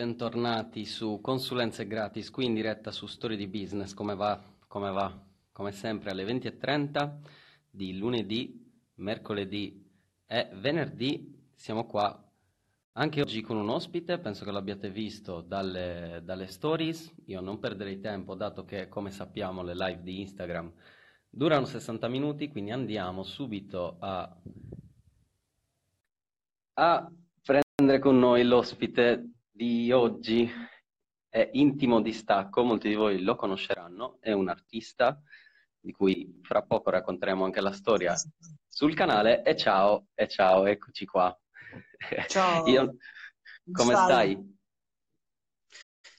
bentornati su Consulenze Gratis, qui in diretta su Storie di Business, come va? Come va? Come sempre alle 20.30 di lunedì, mercoledì e venerdì siamo qua anche oggi con un ospite, penso che l'abbiate visto dalle, dalle stories, io non perderei tempo dato che come sappiamo le live di Instagram durano 60 minuti, quindi andiamo subito a, a prendere con noi l'ospite di oggi è Intimo Distacco, molti di voi lo conosceranno, è un artista di cui fra poco racconteremo anche la storia sul canale e ciao, e ciao, eccoci qua. Ciao. Io, come stai? stai?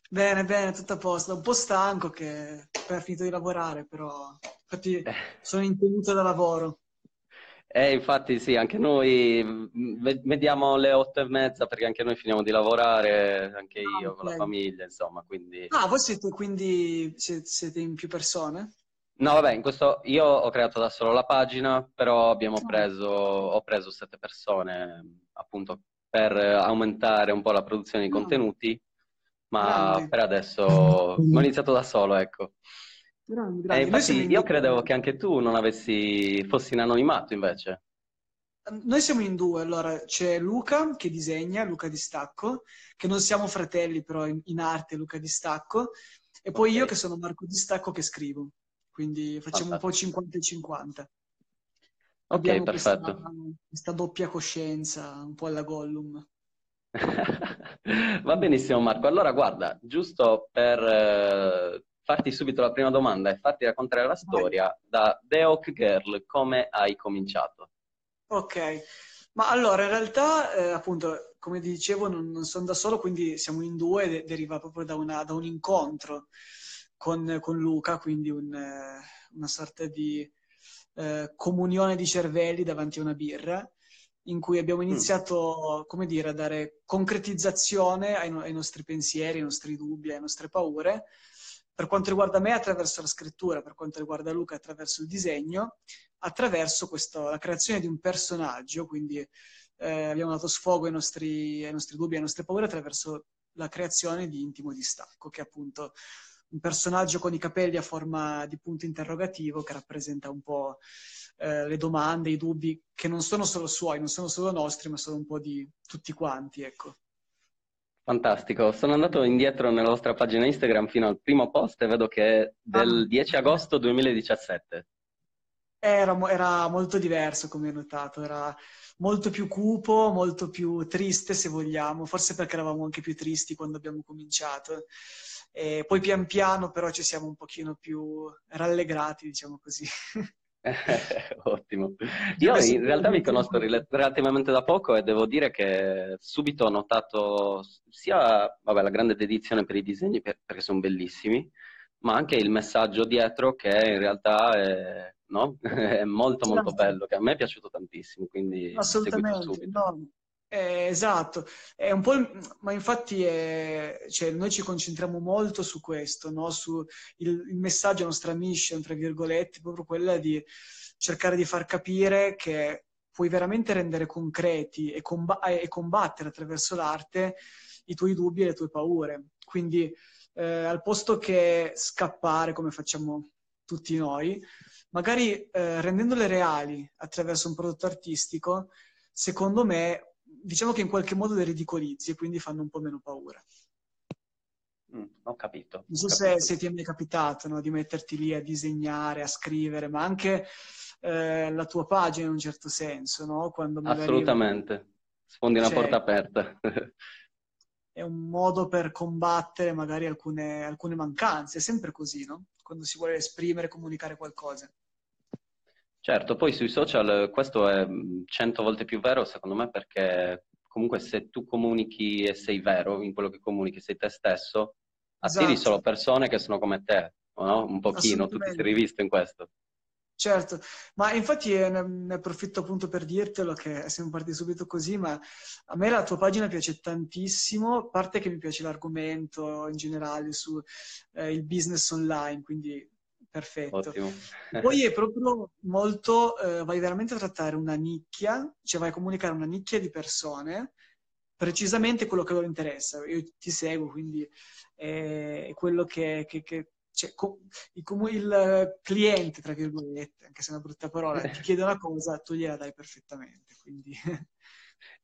Bene, bene, tutto a posto. Un po' stanco che ho finito di lavorare, però infatti eh. sono intenuto da lavoro. Eh, infatti sì, anche noi mm, vediamo le otto e mezza perché anche noi finiamo di lavorare, anche ah, io okay. con la famiglia, insomma, quindi... Ah, voi siete quindi siete in più persone? No, vabbè, in questo io ho creato da solo la pagina, però abbiamo ah. preso, ho preso sette persone appunto per aumentare un po' la produzione di ah. contenuti, ma Grande. per adesso ho iniziato da solo, ecco. Grandi, grandi. Eh, infatti io credevo che anche tu non avessi, fossi in anonimato invece. Noi siamo in due, allora c'è Luca che disegna, Luca Di Stacco, che non siamo fratelli però in, in arte Luca Di Stacco, e poi okay. io che sono Marco Di Stacco che scrivo, quindi facciamo Fantastico. un po' 50-50. Ok, Abbiamo perfetto. Questa, questa, doppia coscienza, un po' alla Gollum. Va benissimo Marco, allora guarda, giusto per eh, farti subito la prima domanda e farti raccontare la storia da The Oak Girl, come hai cominciato? Ok, ma allora in realtà eh, appunto come dicevo non, non, sono da solo, quindi siamo in due ed deriva proprio da, una, da un incontro con, con, Luca, quindi un, eh, una sorta di eh, comunione di cervelli davanti a una birra in cui abbiamo mm. iniziato, come dire, a dare concretizzazione ai, ai, nostri pensieri, ai nostri dubbi, alle nostre paure per quanto riguarda me attraverso la scrittura, per quanto riguarda Luca attraverso il disegno, attraverso questo, la creazione di un personaggio, quindi eh, abbiamo dato sfogo ai nostri, ai nostri dubbi, alle nostre paure attraverso la creazione di Intimo Distacco, che è appunto un personaggio con i capelli a forma di punto interrogativo che rappresenta un po' eh, le domande, i dubbi che non sono solo suoi, non sono solo nostri, ma sono un po' di tutti quanti, ecco. Fantastico, sono andato indietro nella vostra pagina Instagram fino al primo post e vedo che è del 10 ah. agosto 2017. Era, era, molto diverso, come hai notato, era molto più cupo, molto più triste, se vogliamo, forse perché eravamo anche più tristi quando abbiamo cominciato. E poi pian piano però ci siamo un pochino più rallegrati, diciamo così. Ottimo. Io in realtà vi conosco relativamente da poco e devo dire che subito ho notato sia vabbè, la grande dedizione per i disegni, perché sono bellissimi, ma anche il messaggio dietro che in realtà è, no? è molto molto bello, che a me è piaciuto tantissimo, quindi Assolutamente, no, eh, esatto, è un po', ma infatti è, cioè, noi ci concentriamo molto su questo, no? su il, il, messaggio, la nostra mission, tra virgolette, proprio quella di cercare di far capire che puoi veramente rendere concreti e, comb- e combattere attraverso l'arte i tuoi dubbi e le tue paure. Quindi eh, al posto che scappare come facciamo tutti noi, magari eh, rendendole reali attraverso un prodotto artistico, secondo me diciamo che in qualche modo le ridicolizzi e quindi fanno un po' meno paura. Mm, ho capito. Non so. Se, se, ti è mai capitato no, di metterti lì a disegnare, a scrivere, ma anche eh, la tua pagina in un certo senso, no? Quando magari... Assolutamente, sfondi una cioè, porta aperta. è un modo per combattere magari alcune, alcune mancanze, è sempre così, no? Quando si vuole esprimere, comunicare qualcosa. Certo, poi sui social questo è mm, cento volte più vero secondo me perché comunque se tu comunichi e sei vero in quello che comunichi, sei te stesso, attiri esatto. solo persone che sono come te, no? Un pochino, tu ti sei rivisto in questo. Certo, ma infatti eh, ne approfitto appunto per dirtelo che siamo partiti subito così, ma a me la tua pagina piace tantissimo, a parte che mi piace l'argomento in generale sul eh, business online, quindi perfetto. Ottimo. Poi è proprio molto, eh, vai veramente a trattare una nicchia, cioè vai a comunicare una nicchia di persone, precisamente quello che loro interessa. Io ti seguo, quindi è quello che, che, che cioè, il, il, cliente, tra virgolette, anche se è una brutta parola, ti chiede una cosa, tu gliela dai perfettamente. Quindi...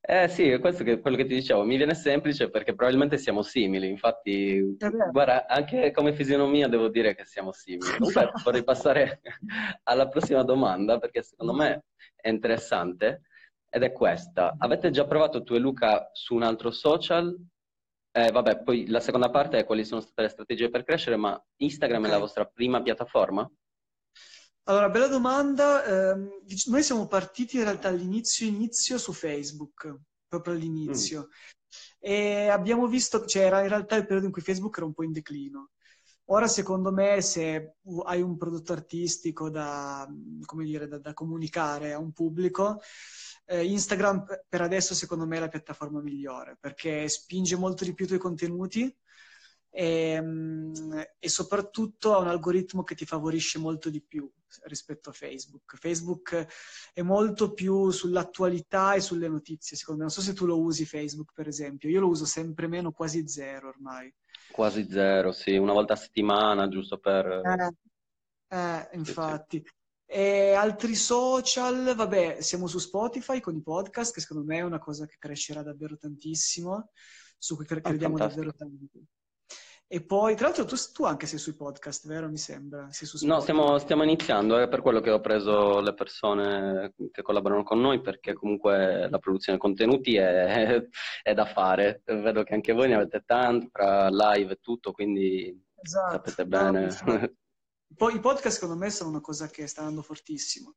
Eh sì, questo è quello che ti dicevo, mi viene semplice perché probabilmente siamo simili, infatti, guarda, anche come fisionomia devo dire che siamo simili. Comunque vorrei passare alla prossima domanda perché secondo me è interessante ed è questa. Avete già provato tu e Luca su un altro social? Eh, vabbè, poi la seconda parte è quali sono state le strategie per crescere, ma Instagram okay. è la vostra prima piattaforma? Allora, bella domanda. Eh, noi siamo partiti in realtà all'inizio inizio su Facebook, proprio all'inizio. Mm. E abbiamo visto, cioè era in realtà il periodo in cui Facebook era un po' in declino. Ora, secondo me, se hai un prodotto artistico da, dire, da, da comunicare a un pubblico, eh, Instagram per adesso, secondo me, è la piattaforma migliore perché spinge molto di più i tuoi contenuti e, ehm, e, soprattutto ha un algoritmo che ti favorisce molto di più rispetto a Facebook. Facebook è molto più sull'attualità e sulle notizie, secondo me. Non so se tu lo usi Facebook, per esempio. Io lo uso sempre meno, quasi zero ormai. Quasi zero, sì, una volta a settimana, giusto per... Eh, eh infatti. Sì, sì. E altri social, vabbè, siamo su Spotify con i podcast, che secondo me è una cosa che crescerà davvero tantissimo, su cui ah, crediamo oh, davvero tanto. E poi, tra l'altro, tu, tu, anche sei sui podcast, vero? Mi sembra. no, stiamo, stiamo, iniziando, è per quello che ho preso le persone che collaborano con noi, perché comunque la produzione contenuti è, è da fare. Vedo che anche voi ne avete tanti, tra live e tutto, quindi esatto. sapete bene. Poi i podcast, secondo me, sono una cosa che sta andando fortissimo.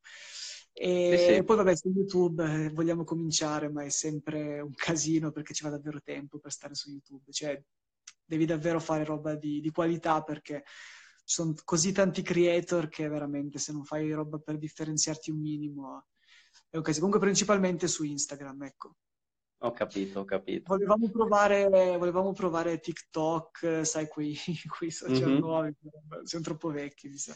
E sì, sì. poi, vabbè, su YouTube eh, vogliamo cominciare, ma è sempre un casino perché ci va davvero tempo per stare su YouTube. Cioè, devi davvero fare roba di, di qualità perché ci sono così tanti creator che veramente se non fai roba per differenziarti un minimo è casino. Comunque principalmente su Instagram, ecco. Ho capito, ho capito. Volevamo provare, volevamo provare TikTok, sai, quei, quei social mm-hmm. nuovi, siamo troppo vecchi, mi sa.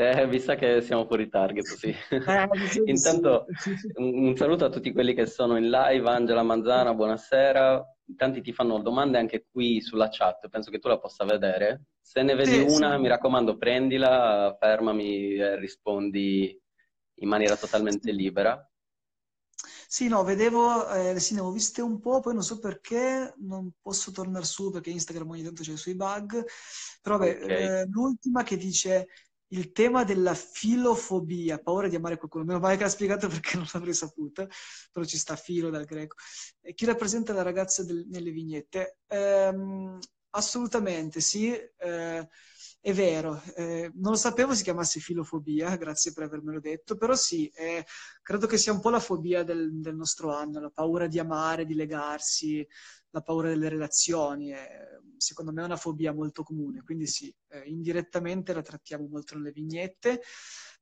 Eh, mi sa che siamo fuori target, sì. Eh, Intanto sì. un saluto a tutti quelli che sono in live, Angela Manzana, buonasera tanti ti fanno domande anche qui sulla chat, penso che tu la possa vedere. Se ne vedi sì, una, sì. mi raccomando, prendila, fermami e rispondi in maniera totalmente libera. Sì, no, vedevo, eh, sì, ne ho viste un po', poi non so perché non posso tornare su perché Instagram ogni tanto c'è sui bug, però vabbè, okay. eh, l'ultima che dice il tema della filofobia, paura di amare qualcuno. Meno male che l'ha spiegato perché non l'avrei saputo, però ci sta filo dal greco. E chi rappresenta la ragazza del, nelle vignette? Ehm, assolutamente, sì. Eh, è vero, eh, non lo sapevo si chiamasse filofobia, grazie per avermelo detto, però sì, eh, credo che sia un po' la fobia del, del, nostro anno, la paura di amare, di legarsi, la paura delle relazioni. Eh, secondo me è una fobia molto comune, quindi sì, eh, indirettamente la trattiamo molto nelle vignette.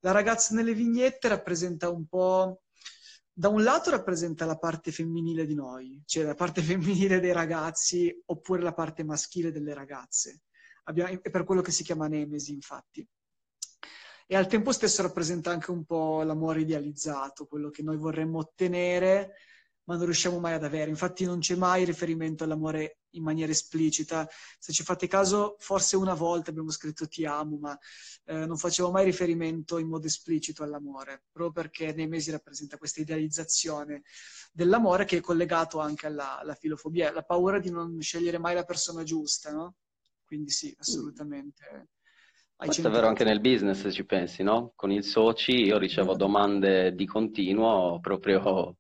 La ragazza nelle vignette rappresenta un po'... Da un lato rappresenta la parte femminile di noi, cioè la parte femminile dei ragazzi oppure la parte maschile delle ragazze. Abbiamo, è per quello che si chiama Nemesi, infatti. E al tempo stesso rappresenta anche un po' l'amore idealizzato, quello che noi vorremmo ottenere ma non riusciamo mai ad avere. Infatti non c'è mai riferimento all'amore in maniera esplicita. Se ci fate caso, forse una volta abbiamo scritto ti amo, ma eh, non facevo mai riferimento in modo esplicito all'amore, proprio perché nei mesi rappresenta questa idealizzazione dell'amore che è collegato anche alla, alla filofobia, la paura di non scegliere mai la persona giusta, no? Quindi sì, assolutamente. Questo è vero anche nel business, se ci pensi, no? Con il soci io ricevo domande di continuo proprio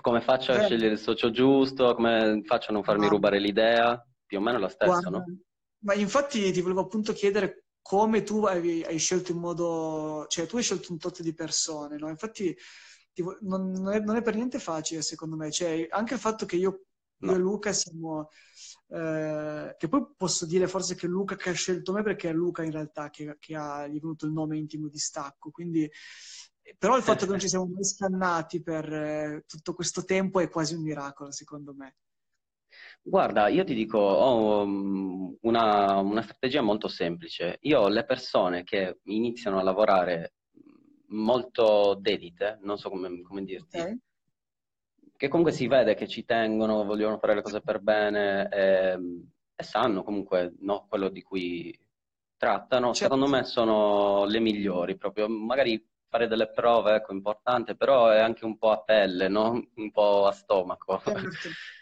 come faccio a Beh, scegliere il socio giusto? Come faccio a non farmi rubare l'idea? Più o meno la stessa, guarda, no? Ma infatti ti volevo appunto chiedere come tu hai, hai, scelto in modo... Cioè, tu hai scelto un tot di persone, no? Infatti ti, non, non, è, non, è, per niente facile, secondo me. Cioè, anche il fatto che io, no. io e Luca siamo... Eh, che poi posso dire forse che Luca che ha scelto me perché è Luca in realtà che, che ha, gli è venuto il nome intimo di Stacco, quindi però il fatto che non ci siamo mai scannati per eh, tutto questo tempo è quasi un miracolo, secondo me. Guarda, io ti dico, ho um, una, una, strategia molto semplice. Io le persone che iniziano a lavorare molto dedite, non so come, come dirti, okay. che comunque si vede che ci tengono, vogliono fare le cose per bene e, ehm, e sanno comunque no, quello di cui trattano, certo. secondo me sono le migliori, proprio magari fare delle prove, ecco, importante, però è anche un po' a pelle, no? Un po' a stomaco. Certo.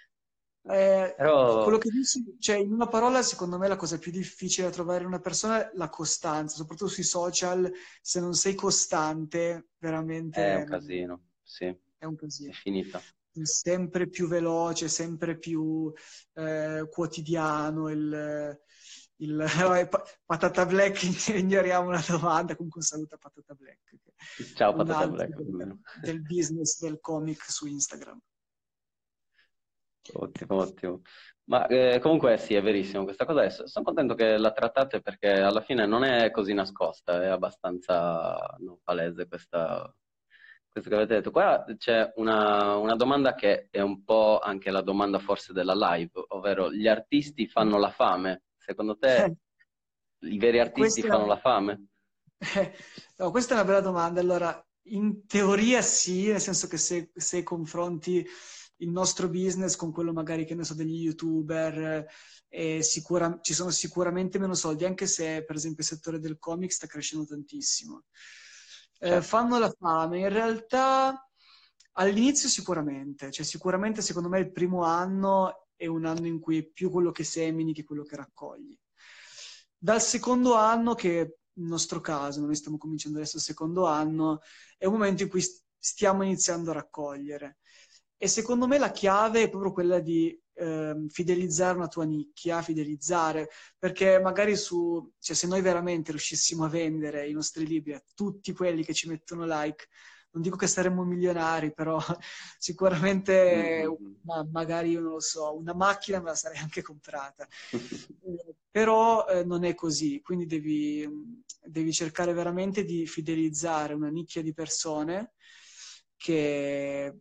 Eh, Però... Quello che dici, cioè in una parola, secondo me la cosa più difficile da trovare in una persona è la costanza, soprattutto sui social, se non sei costante, veramente... È un casino, sì. È un casino. È finita. Sempre più veloce, sempre più eh, quotidiano il... il Patata Black, ignoriamo una domanda, comunque un saluto a Patata Black. Ciao Patata Black. Del, del business del comic su Instagram. Ottimo, ottimo. Ma eh, comunque sì, è verissimo questa cosa. sono contento che la trattate perché alla fine non è così nascosta, è abbastanza no, palese questa, questo che avete detto. Qua c'è una, una, domanda che è un po' anche la domanda forse della live, ovvero gli artisti fanno la fame? Secondo te i veri artisti questa... fanno la fame? no, questa è una bella domanda. Allora, in teoria sì, nel senso che se, se confronti il nostro business con quello magari che ne so degli youtuber e sicura, ci sono sicuramente meno soldi anche se per esempio il settore del comic sta crescendo tantissimo eh, certo. fanno la fame in realtà all'inizio sicuramente cioè sicuramente secondo me il primo anno è un anno in cui è più quello che semini che quello che raccogli. Dal secondo anno che nel nostro caso noi stiamo cominciando adesso il secondo anno è un momento in cui stiamo iniziando a raccogliere. E secondo me la chiave è proprio quella di eh, fidelizzare una tua nicchia, fidelizzare, perché magari su, cioè se noi veramente riuscissimo a vendere i nostri libri a tutti quelli che ci mettono like, non dico che saremmo milionari, però sicuramente mm-hmm. ma, magari io non lo so, una macchina me la sarei anche comprata. però eh, non è così, quindi devi, devi cercare veramente di fidelizzare una nicchia di persone che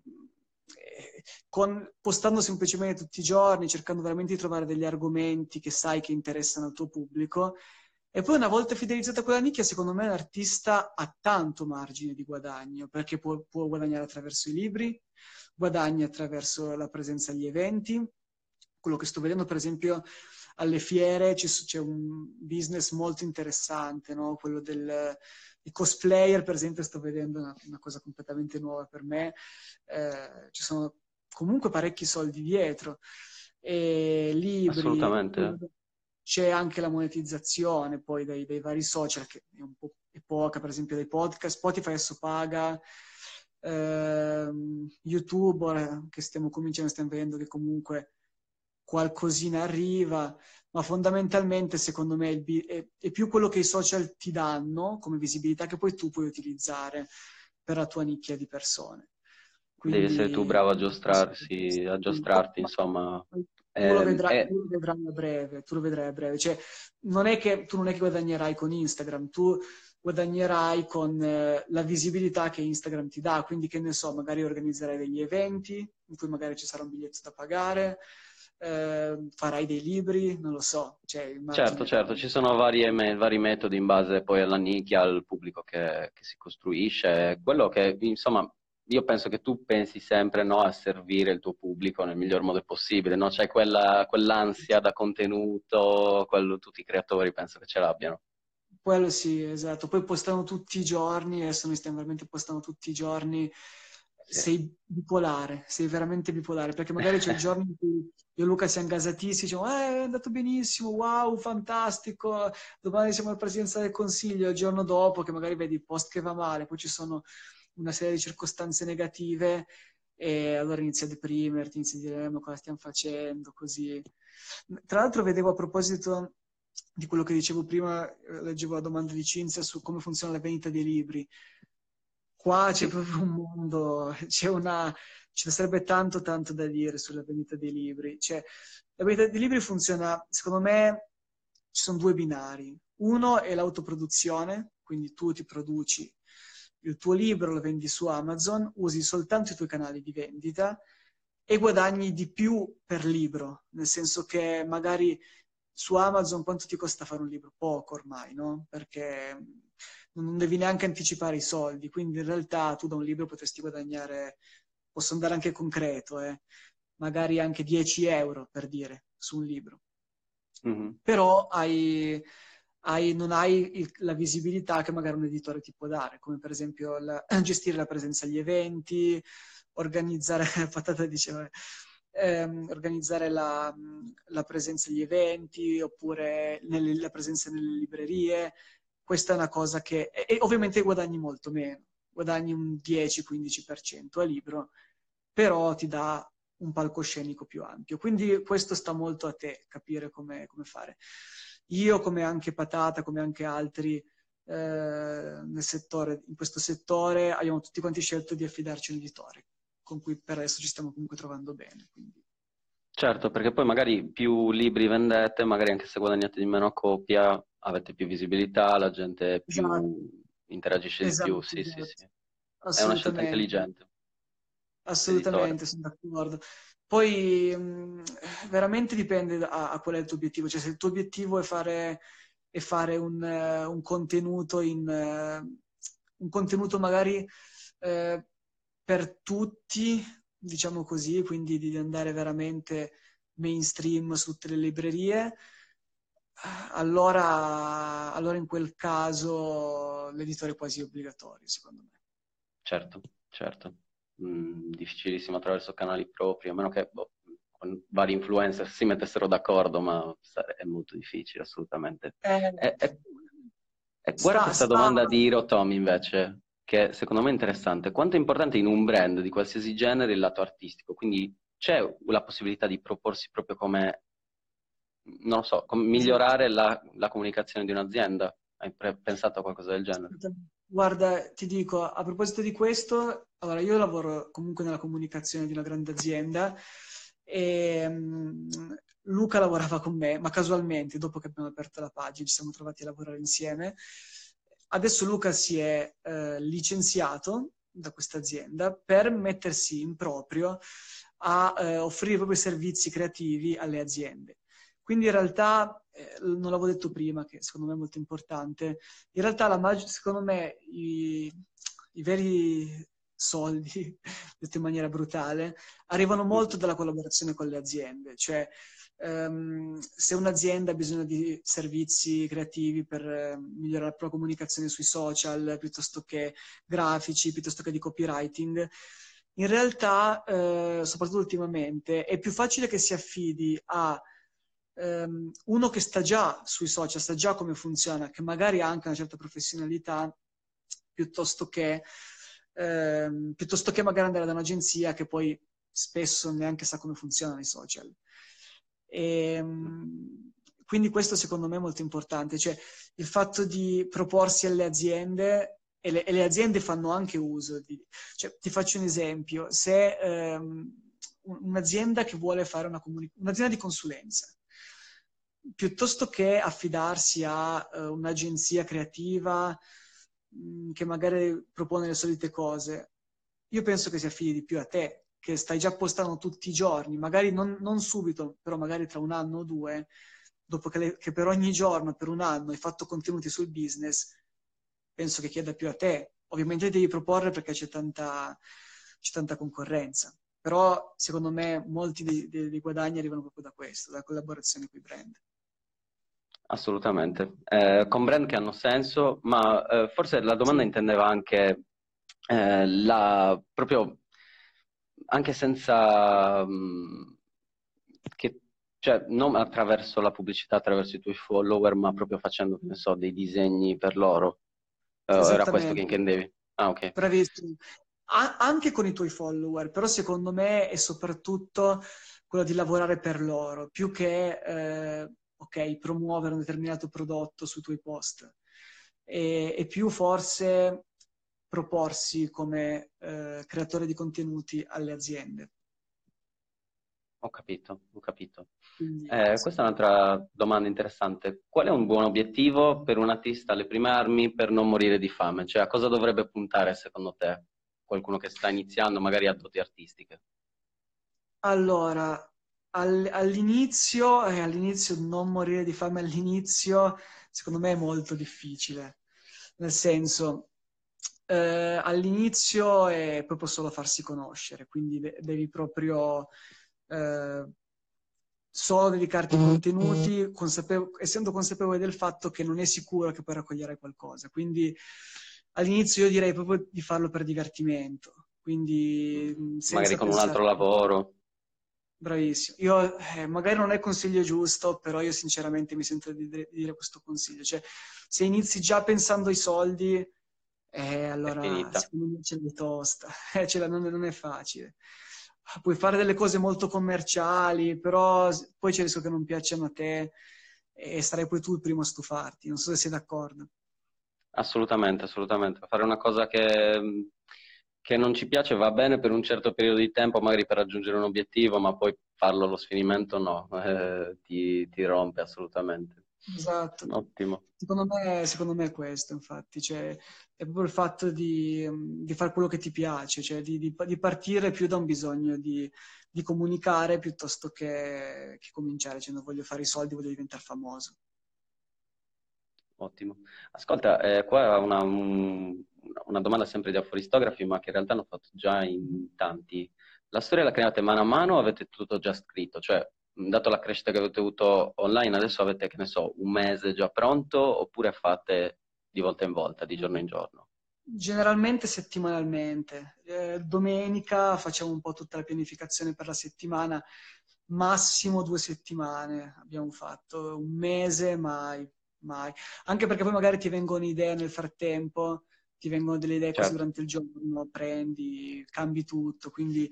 con, postando semplicemente tutti i giorni, cercando veramente di trovare degli argomenti che sai che interessano al tuo pubblico. E poi una volta fidelizzata quella nicchia, secondo me l'artista ha tanto margine di guadagno, perché può, può guadagnare attraverso i libri, guadagna attraverso la presenza agli eventi. Quello che sto vedendo, per esempio, alle fiere c'è, un business molto interessante, no? quello del, cosplayer, per esempio, sto vedendo una, una cosa completamente nuova per me. Eh, ci sono comunque parecchi soldi dietro. E libri, Assolutamente. C'è anche la monetizzazione poi dei, dei vari social, che è un po' è poca, per esempio dei podcast. Spotify adesso paga, eh, YouTube, che stiamo cominciando, stiamo vedendo che comunque qualcosina arriva ma fondamentalmente secondo me è, è, più quello che i social ti danno come visibilità che poi tu puoi utilizzare per la tua nicchia di persone. Quindi, Devi essere tu bravo a giostrarsi, a giostrarti, insomma. Tu lo, vedrai, eh, tu lo vedrai a breve, tu lo vedrai a breve. Cioè, non è che tu non è che guadagnerai con Instagram, tu guadagnerai con eh, la visibilità che Instagram ti dà. Quindi, che ne so, magari organizzerai degli eventi in cui magari ci sarà un biglietto da pagare, eh, farai dei libri, non lo so. Cioè, certo, certo, ci sono varie, vari metodi in base poi alla nicchia, al pubblico che, che, si costruisce. Quello che, insomma, io penso che tu pensi sempre no, a servire il tuo pubblico nel miglior modo possibile, no? C'è quella, quell'ansia da contenuto, quello, tutti i creatori penso che ce l'abbiano. Quello sì, esatto. Poi postano tutti i giorni, adesso noi stiamo veramente postando tutti i giorni sei bipolare, sei veramente bipolare, perché magari c'è il giorno in cui io e Luca siamo gasatissimi, diciamo, eh, è andato benissimo, wow, fantastico, domani siamo alla presidenza del consiglio, il giorno dopo che magari vedi il post che va male, poi ci sono una serie di circostanze negative e allora inizi a deprimerti, inizi a dire eh, ma cosa stiamo facendo, così. Tra l'altro vedevo a proposito di quello che dicevo prima, eh, leggevo la domanda di Cinzia su come funziona la vendita dei libri qua c'è proprio un mondo, c'è una, ci sarebbe tanto tanto da dire sulla vendita dei libri. Cioè, la vendita dei libri funziona, secondo me, ci sono due binari. Uno è l'autoproduzione, quindi tu ti produci il tuo libro, lo vendi su Amazon, usi soltanto i tuoi canali di vendita e guadagni di più per libro, nel senso che magari su Amazon quanto ti costa fare un libro? Poco ormai, no? Perché non devi neanche anticipare i soldi, quindi in realtà tu da un libro potresti guadagnare posso andare anche concreto, eh. magari anche 10 euro per dire su un libro. Mm-hmm. Però hai, hai, non hai il, la visibilità che magari un editore ti può dare, come per esempio la, gestire la presenza agli eventi, organizzare, patata diceva, ehm, organizzare la, la, presenza agli eventi oppure nelle, la presenza nelle librerie. Questa è una cosa che... E, e ovviamente guadagni molto meno, guadagni un 10-15% a libro, però ti dà un palcoscenico più ampio. Quindi questo sta molto a te, capire come, come fare. Io, come anche Patata, come anche altri eh, nel settore, in questo settore, abbiamo tutti quanti scelto di affidarci a un editore, con cui per adesso ci stiamo comunque trovando bene. Quindi. Certo, perché poi magari più libri vendete, magari anche se guadagnate di meno a copia, avete più visibilità, la gente più esatto. interagisce esatto, di più. Sì, esatto. sì, sì. È una scelta intelligente. Assolutamente, sono d'accordo. Poi veramente dipende da, a qual è il tuo obiettivo, cioè se il tuo obiettivo è fare, è fare un, uh, un, contenuto in, uh, un contenuto magari uh, per tutti, diciamo così, quindi di andare veramente mainstream su tutte le librerie, allora, allora in quel caso l'editore è quasi obbligatorio, secondo me. Certo, certo mh, difficilissimo attraverso canali propri, a meno che boh, con vari influencer si mettessero d'accordo, ma è molto difficile assolutamente. Eh, e, e, e guarda questa sta. domanda di Hirotomi invece, che secondo me è interessante. Quanto è importante in un brand di qualsiasi genere il lato artistico? Quindi c'è la possibilità di proporsi proprio come, non lo so, come migliorare la, la comunicaone di un'azienda? Hai pre- pensato a qualcosa del genere? Guarda, ti dico, a proposito di questo, allora io lavoro comunque nella comunicazione di una grande azienda e um, Luca lavorava con me, ma casualmente, dopo che abbiamo aperto la pagina, ci siamo trovati a lavorare insieme. Adesso Luca si è eh, licenziato da questa azienda per mettersi in proprio a eh, offrire i propri servizi creativi alle aziende. Quindi in realtà eh, non l'avevo detto prima, che secondo me è molto importante, in realtà la mag- secondo me i, i veri soldi, detto in maniera brutale, arrivano molto dalla collaborazione con le aziende, cioè um, se un'azienda ha bisogno di servizi creativi per uh, migliorare la propria comunicazione sui social, piuttosto che grafici, piuttosto che di copywriting, in realtà, uh, soprattutto ultimamente, è più facile che si affidi a um, uno che sta già sui social, sa già come funziona, che magari ha anche una certa professionalità, piuttosto che, um, piuttosto che magari andare da un'agenzia che poi spesso neanche sa come funzionano i social. E, um, quindi questo secondo me è molto importante, cioè il fatto di proporsi alle aziende e le, e le aziende fanno anche uso di... Cioè, ti faccio un esempio, se um, un'azienda che vuole fare una comunicazione, un'azienda di consulenza, piuttosto che affidarsi a uh, un'agenzia creativa mh, mm, che magari propone le solite cose, io penso che si affidi di più a te, che stai già postando tutti i giorni, magari non, non subito, però magari tra un anno o due, dopo che, le, che, per ogni giorno, per un anno, hai fatto contenuti sul business, penso che chieda più a te. Ovviamente devi proporre perché c'è tanta, c'è tanta concorrenza. Però secondo me molti dei, dei, guadagni arrivano proprio da questo, dalla collaborazione con i brand. Assolutamente, eh, con brand che hanno senso, ma eh, forse la domanda intendeva anche eh, la, proprio anche senza mh, mm, che, cioè non attraverso la pubblicità, attraverso i tuoi follower, ma proprio facendo, ne so, dei disegni per loro. Uh, era questo che intendevi? Ah, ok. Bravissimo. A- anche con i tuoi follower, però secondo me è soprattutto quello di lavorare per loro, più che eh, ok, promuovere un determinato prodotto sui tuoi post e, e più forse proporsi come eh, creatore di contenuti alle aziende. Ho capito, ho capito. Quindi, eh, questa è un'altra domanda interessante. Qual è un buon obiettivo per un artista alle prime armi per non morire di fame? Cioè, a cosa dovrebbe puntare secondo te qualcuno che sta iniziando, magari a doti artistiche? Allora, all'inizio, eh, all'inizio non morire di fame all'inizio, secondo me è molto difficile. Nel senso, eh, all'inizio è proprio solo farsi conoscere, quindi devi proprio eh, solo dedicarti ai contenuti, consapevo- essendo consapevole del fatto che non è sicuro che poi raccoglierai qualcosa. Quindi all'inizio io direi proprio di farlo per divertimento, quindi magari con un altro lavoro. Bravissimo. Io eh, magari non è il consiglio giusto, però io sinceramente mi sento di, di dire questo consiglio. Cioè, se inizi già pensando ai soldi, eh, allora secondo me ce l'hai tosta, eh, ce la, non, non, è facile. Puoi fare delle cose molto commerciali, però poi c'è il rischio che non piacciono a te e sarai poi tu il primo a stufarti. Non so se sei d'accordo. Assolutamente, assolutamente. Fare una cosa che, che non ci piace va bene per un certo periodo di tempo, magari per raggiungere un obiettivo, ma poi farlo allo sfinimento no, eh, ti, ti rompe assolutamente. Esatto. Ottimo. Secondo me, secondo me, è questo, infatti, cioè, è proprio il fatto di, di, fare quello che ti piace, cioè di, di, di partire più da un bisogno di, comunicare piuttosto che, che cominciare, cioè non voglio fare i soldi, voglio diventare famoso. Ottimo. Ascolta, eh, qua una, un, una domanda sempre di aforistografi, ma che in realtà hanno fatto già in tanti. La storia la create mano a mano o avete tutto già scritto? Cioè, dato la crescita che avete avuto online, adesso avete, che ne so, un mese già pronto oppure fate di volta in volta, di giorno in giorno? Generalmente settimanalmente. Eh, domenica facciamo un po' tutta la pianificazione per la settimana, massimo due settimane abbiamo fatto, un mese mai, mai. Anche perché poi magari ti vengono idee nel frattempo ti vengono delle idee certo. durante il giorno, prendi, cambi tutto, quindi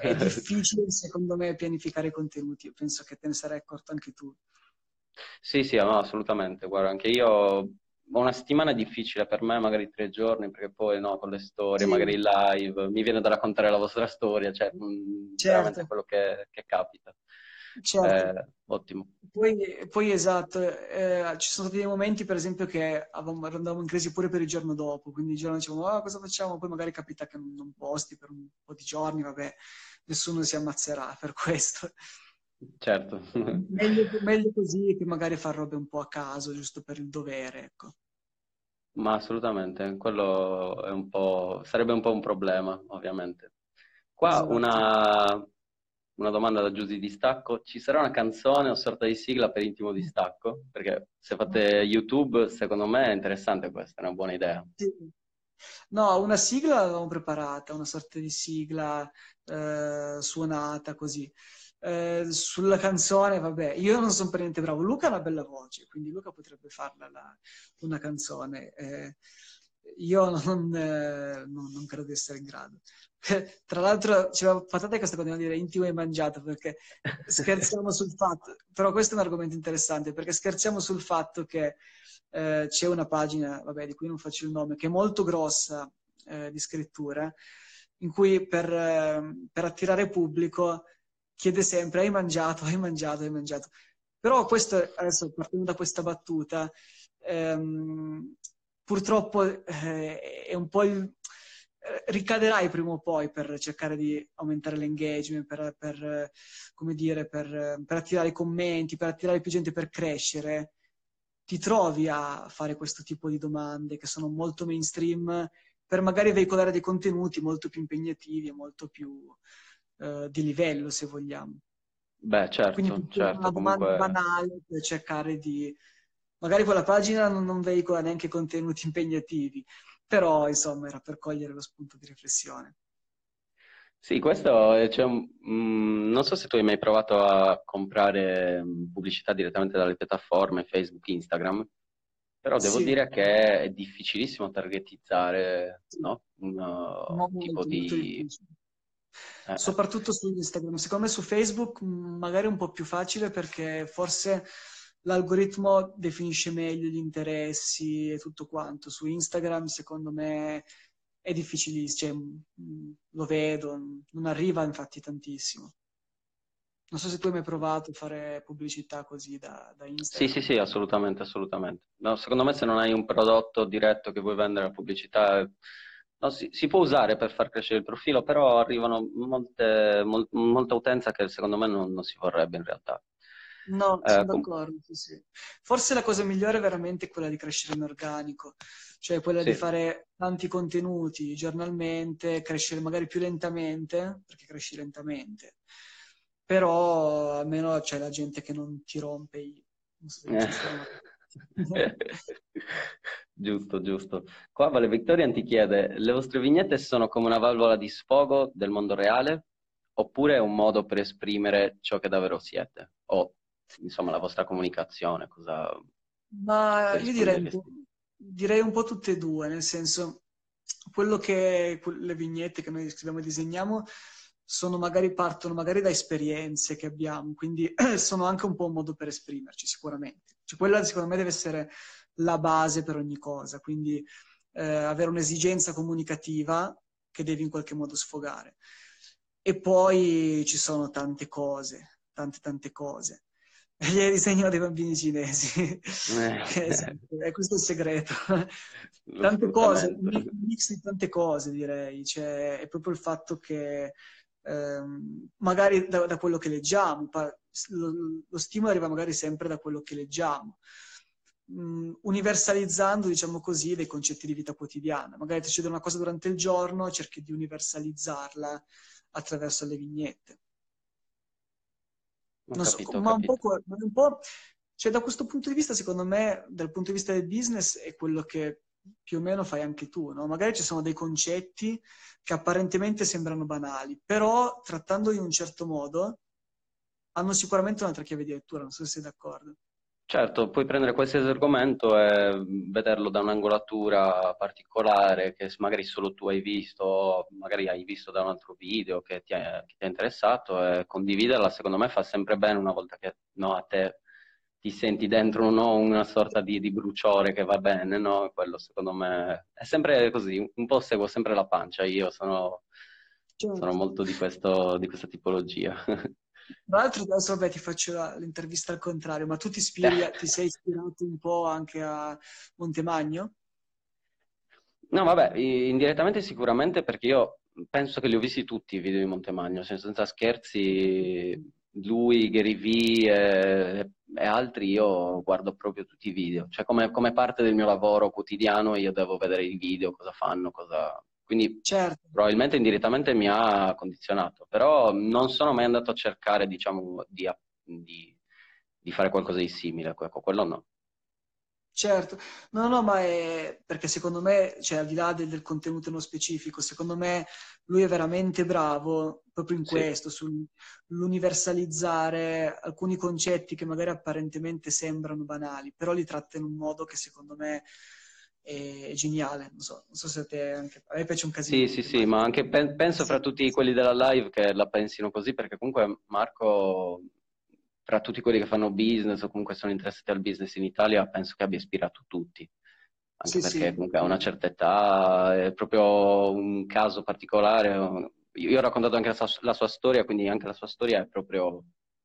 è difficile secondo me pianificare i contenuti, io penso che te ne sarai accorto anche tu. Sì, sì, no, assolutamente, guarda, anche io una settimana difficile per me, magari tre giorni, perché poi no, con le storie, sì. magari live, mi viene da raccontare la vostra storia, cioè certo. quello che, che capita. Certo. Eh, ottimo. Poi, poi esatto, eh, ci sono stati dei momenti per esempio che andavamo in crisi pure per il giorno dopo, quindi il giorno dicevamo oh, cosa facciamo, poi magari capita che non, non posti per un po' di giorni, vabbè, nessuno si ammazzerà per questo. Certo. meglio, meglio, così che magari far robe un po' a caso, giusto per il dovere, ecco. Ma assolutamente, quello un sarebbe un po' un problema, ovviamente. Qua esatto. una, una domanda da Giusy di Stacco. Ci sarà una canzone o sorta di sigla per Intimo di Stacco? Perché se fate YouTube, secondo me è interessante questa, è una buona idea. Sì. No, una sigla l'avevamo preparata, una sorta di sigla eh, suonata così. Eh, sulla canzone, vabbè, io non sono per niente bravo. Luca ha una bella voce, quindi Luca potrebbe farla la, una canzone. Eh, io non, non, non, credo di essere in grado. Tra l'altro, ci aveva patate questa cosa di dire intimo e mangiato perché scherziamo sul fatto, però questo è un argomento interessante perché scherziamo sul fatto che eh, c'è una pagina, vabbè, di cui non faccio il nome, che è molto grossa eh, di scrittura, in cui per, ehm, per attirare pubblico chiede sempre hai mangiato, hai mangiato, hai mangiato. Però questo, adesso partendo da questa battuta, ehm, purtroppo eh, è un po' il, eh, ricaderai prima o poi per cercare di aumentare l'engagement, per, per, come dire, per, per attirare i commenti, per attirare più gente, per crescere, ti trovi a fare questo tipo di domande che sono molto mainstream per magari veicolare dei contenuti molto più impegnativi e molto più uh, di livello, se vogliamo. Beh, certo, Quindi certo. Una domanda comunque... banale per cercare di magari quella pagina non, non veicola neanche contenuti impegnativi, però insomma era per cogliere lo spunto di riflessione. Sì, questo cioè, mm, non so se tu hai mai provato a comprare mm, pubblicità direttamente dalle piattaforme Facebook, Instagram, però devo sì. dire che è difficilissimo targetizzare no? un uh, tipo di... Eh. Soprattutto su Instagram. Secondo me su Facebook mm, magari è un po' più facile perché forse l'algoritmo definisce meglio gli interessi e tutto quanto. Su Instagram, secondo me, è difficilissimo, cioè, mm, lo vedo, non arriva infatti tantissimo. Non so se tu hai mai provato a fare pubblicità così da, da Instagram. Sì, sì, sì, assolutamente, assolutamente. No, secondo me se non hai un prodotto diretto che vuoi vendere la pubblicità, no, si, si, può usare per far crescere il profilo, però arrivano molte, mol, molta utenza che secondo me non, non si vorrebbe in realtà. No, sono uh, d'accordo, sì, sì. Forse la cosa migliore è veramente quella di crescere in organico, cioè quella sì. di fare tanti contenuti giornalmente, crescere magari più lentamente, perché cresci lentamente, però almeno c'è la gente che non ti rompe i... giusto, giusto. Qua Vale Victorian ti chiede, le vostre vignette sono come una valvola di sfogo del mondo reale oppure è un modo per esprimere ciò che davvero siete? O insomma la vostra comunicazione? Cosa... Ma io direi, direi un po' tutte e due, nel senso quello che le vignette che noi scriviamo e disegniamo sono magari partono magari da esperienze che abbiamo, quindi sono anche un po' un modo per esprimerci sicuramente. Cioè, quella secondo me deve essere la base per ogni cosa, quindi eh, avere un'esigenza comunicativa che devi in qualche modo sfogare. E poi ci sono tante cose, tante tante cose. Gli disegno dei bambini cinesi. Eh. esatto, è questo il segreto. tante cose, un mix di tante cose direi. Cioè, è proprio il fatto che ehm, magari da, da, quello che leggiamo, lo, lo, stimolo arriva magari sempre da quello che leggiamo. Mm, universalizzando, diciamo così, dei concetti di vita quotidiana. Magari ti succede una cosa durante il giorno, cerchi di universalizzarla attraverso le vignette. Non capito, so, ma un po', un po', cioè da questo punto di vista, secondo me, dal punto di vista del business, è quello che più o meno fai anche tu, no? Magari ci sono dei concetti che apparentemente sembrano banali, però trattando in un certo modo hanno sicuramente un'altra chiave di lettura, non so se sei d'accordo. Certo, puoi prendere qualsiasi argomento e vederlo da un'angolatura particolare che magari solo tu hai visto, o magari hai visto da un altro video che ti, è, che ti è interessato e condividerla secondo me fa sempre bene una volta che no, a te ti senti dentro no, una sorta di, di, bruciore che va bene, no? Quello secondo me è sempre così, un po' seguo sempre la pancia, io sono, certo. sono molto di, questo, di questa tipologia. Tra l'altro adesso vabbè, ti faccio la, l'intervista al contrario, ma tu ti, ispiri, ti sei ispirato un po' anche a Montemagno? No, vabbè, indirettamente sicuramente perché io penso che li ho visti tutti i video di Montemagno, senza scherzi, lui, Gary Vee e, e, altri, io guardo proprio tutti i video, cioè come, come, parte del mio lavoro quotidiano io devo vedere i video, cosa fanno, cosa, quindi certo. probabilmente indirettamente mi ha condizionato, però non sono mai andato a cercare, diciamo, di, di, di fare qualcosa di simile, ecco, quello no. Certo, no, no, ma è perché secondo me, cioè al di là del, del contenuto nello specifico, secondo me lui è veramente bravo proprio in questo, sì. sull'universalizzare alcuni concetti che magari apparentemente sembrano banali, però li tratta in un modo che secondo me è geniale. Non so, non so se a te anche... A me piace un casino. Sì, sì, sì, ma anche pe- penso fra tutti quelli della live che la pensino così, perché comunque Marco, fra tutti quelli che fanno business o comunque sono interessati al business in Italia, penso che abbia ispirato tutti. Anche sì, perché sì. comunque a una certa età è proprio un caso particolare. Io ho raccontato anche la sua, la sua storia, quindi anche la sua storia è proprio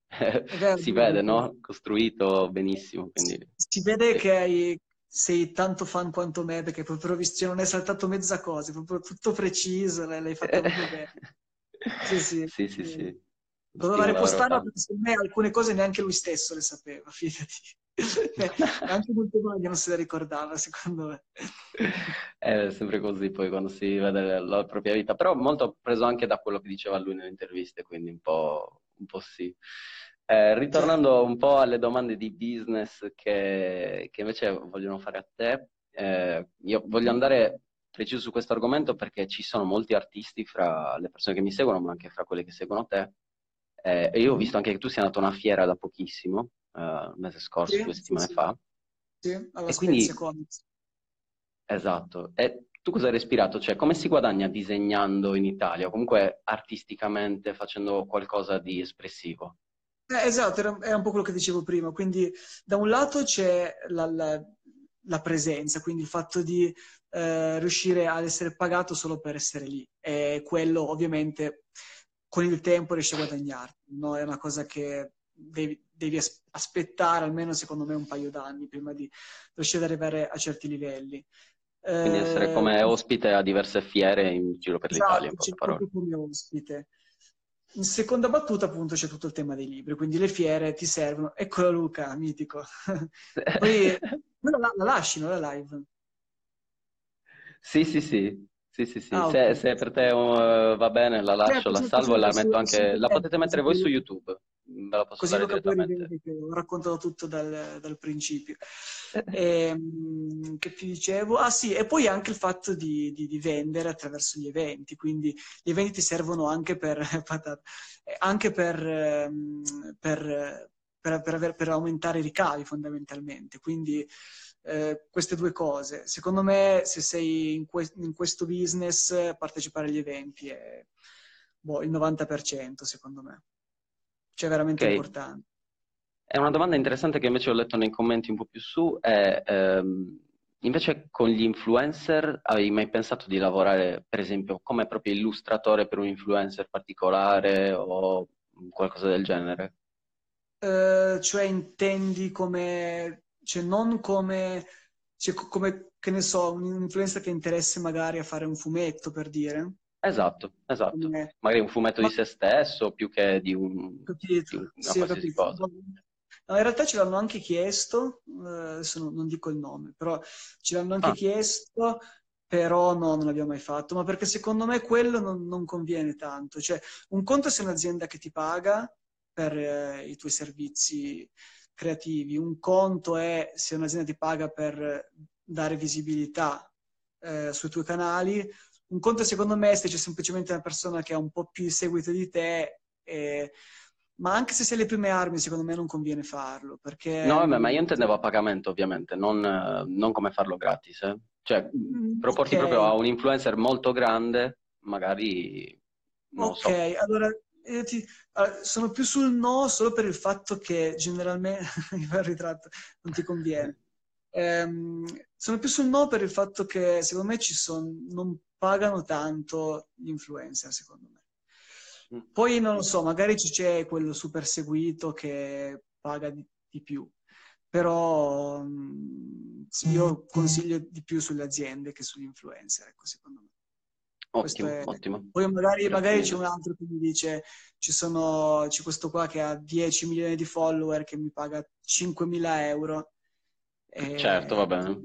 si vede, no? Costruito benissimo. Quindi... Si vede sì. che hai sei tanto fan quanto me, perché proprio visto, cioè non hai saltato mezza cosa, proprio tutto preciso, l'hai fatto proprio bene. Sì, sì. sì, sì, sì. Doveva ripostarla perché secondo me alcune cose neanche lui stesso le sapeva, fidati. anche molto meglio non se le ricordava, secondo me. È sempre così poi quando si vede la propria vita, però molto preso anche da quello che diceva lui nelle interviste, quindi un po', un po sì. Eh, ritornando un po' alle domande di business che, che invece vogliono fare a te, eh, io voglio andare preciso su questo argomento perché ci sono molti artisti fra le persone che mi seguono, ma anche fra quelle che seguono te. Eh, e io ho visto anche che tu sei andato a una fiera da pochissimo, eh, il mese scorso, sì, due settimane sì, fa. Sì, alla e quindi... Esatto. E tu cosa hai respirato? Cioè, come si guadagna disegnando in Italia o comunque artisticamente facendo qualcosa di espressivo? Eh, esatto, era, era, un po' quello che dicevo prima. Quindi, da un lato c'è la, la, la presenza, quindi il fatto di eh, riuscire ad essere pagato solo per essere lì. E quello, ovviamente, con il tempo riesci a guadagnarti. No? È una cosa che devi, devi aspettare almeno, secondo me, un paio d'anni prima di riuscire ad arrivare a certi livelli. Quindi essere come eh, ospite a diverse fiere in giro per esatto, l'Italia, in poche parole. come ospite. In seconda battuta, appunto, c'è tutto il tema dei libri, quindi le fiere ti servono. Eccolo Luca, mitico. Poi la, la lasci, no, la live? Sì, sì, sì. Sì, sì, sì. Ah, se, okay. se, per te uh, va bene, la lascio, certo, la salvo e la metto anche. La potete mettere voi su YouTube. Ve la posso Così rivede che ho raccontato tutto dal, dal principio. e, ehm, che ti dicevo? Ah sì, e poi anche il fatto di, di, di, vendere attraverso gli eventi, quindi gli eventi ti servono anche per, anche per, ehm, per, per, per, per aumentare i ricavi fondamentalmente. Quindi eh, queste due cose. Secondo me, se sei in, que- in questo business, partecipare agli eventi è boh, il 90%, secondo me. Cioè, veramente okay. importante. È una domanda interessante che invece ho letto nei commenti un po' più su, è ehm, invece con gli influencer hai mai pensato di lavorare, per esempio, come proprio illustratore per un influencer particolare o qualcosa del genere? Uh, cioè intendi come cioè non come, cioè, come, che ne so, un influencer che interessa magari a fare un fumetto, per dire. Esatto, esatto. Come... Magari un fumetto Ma... di se stesso più che di, un, di una sì, qualsiasi cosa. No, in realtà ce l'hanno anche chiesto, eh, adesso non, non, dico il nome, però ce l'hanno anche ah. chiesto, però no, non l'abbiamo mai fatto, ma perché secondo me quello non, non conviene tanto. Cioè, un conto se è un'azienda che ti paga per eh, i tuoi servizi creativi. Un conto è se un'azienda ti paga per dare visibilità eh, sui tuoi canali. Un conto secondo me è se c'è semplicemente una persona che ha un po' più il seguito di te, eh, ma anche se sei le prime armi, secondo me non conviene farlo. Perché... No, ma io intendevo a pagamento, ovviamente, non, non come farlo gratis. Eh. Cioè, mm, proporti okay. proprio a un influencer molto grande, magari... Non ok, so. allora ti, sono più sul no solo per il fatto che generalmente mi fa il ritratto, non ti conviene. Ehm, sono più sul no per il fatto che secondo me ci sono, non pagano tanto gli influencer, secondo me. Mm. Poi non lo so, magari c'è quello super seguito che paga di, di più, però mm, io consiglio di più sulle aziende che sugli influencer, ecco, secondo me. Ottimo, è... ottimo. Poi magari, magari, c'è un altro che mi dice ci sono, c'è questo qua che ha 10 milioni di follower che mi paga 5.000 euro. E... Certo, va bene.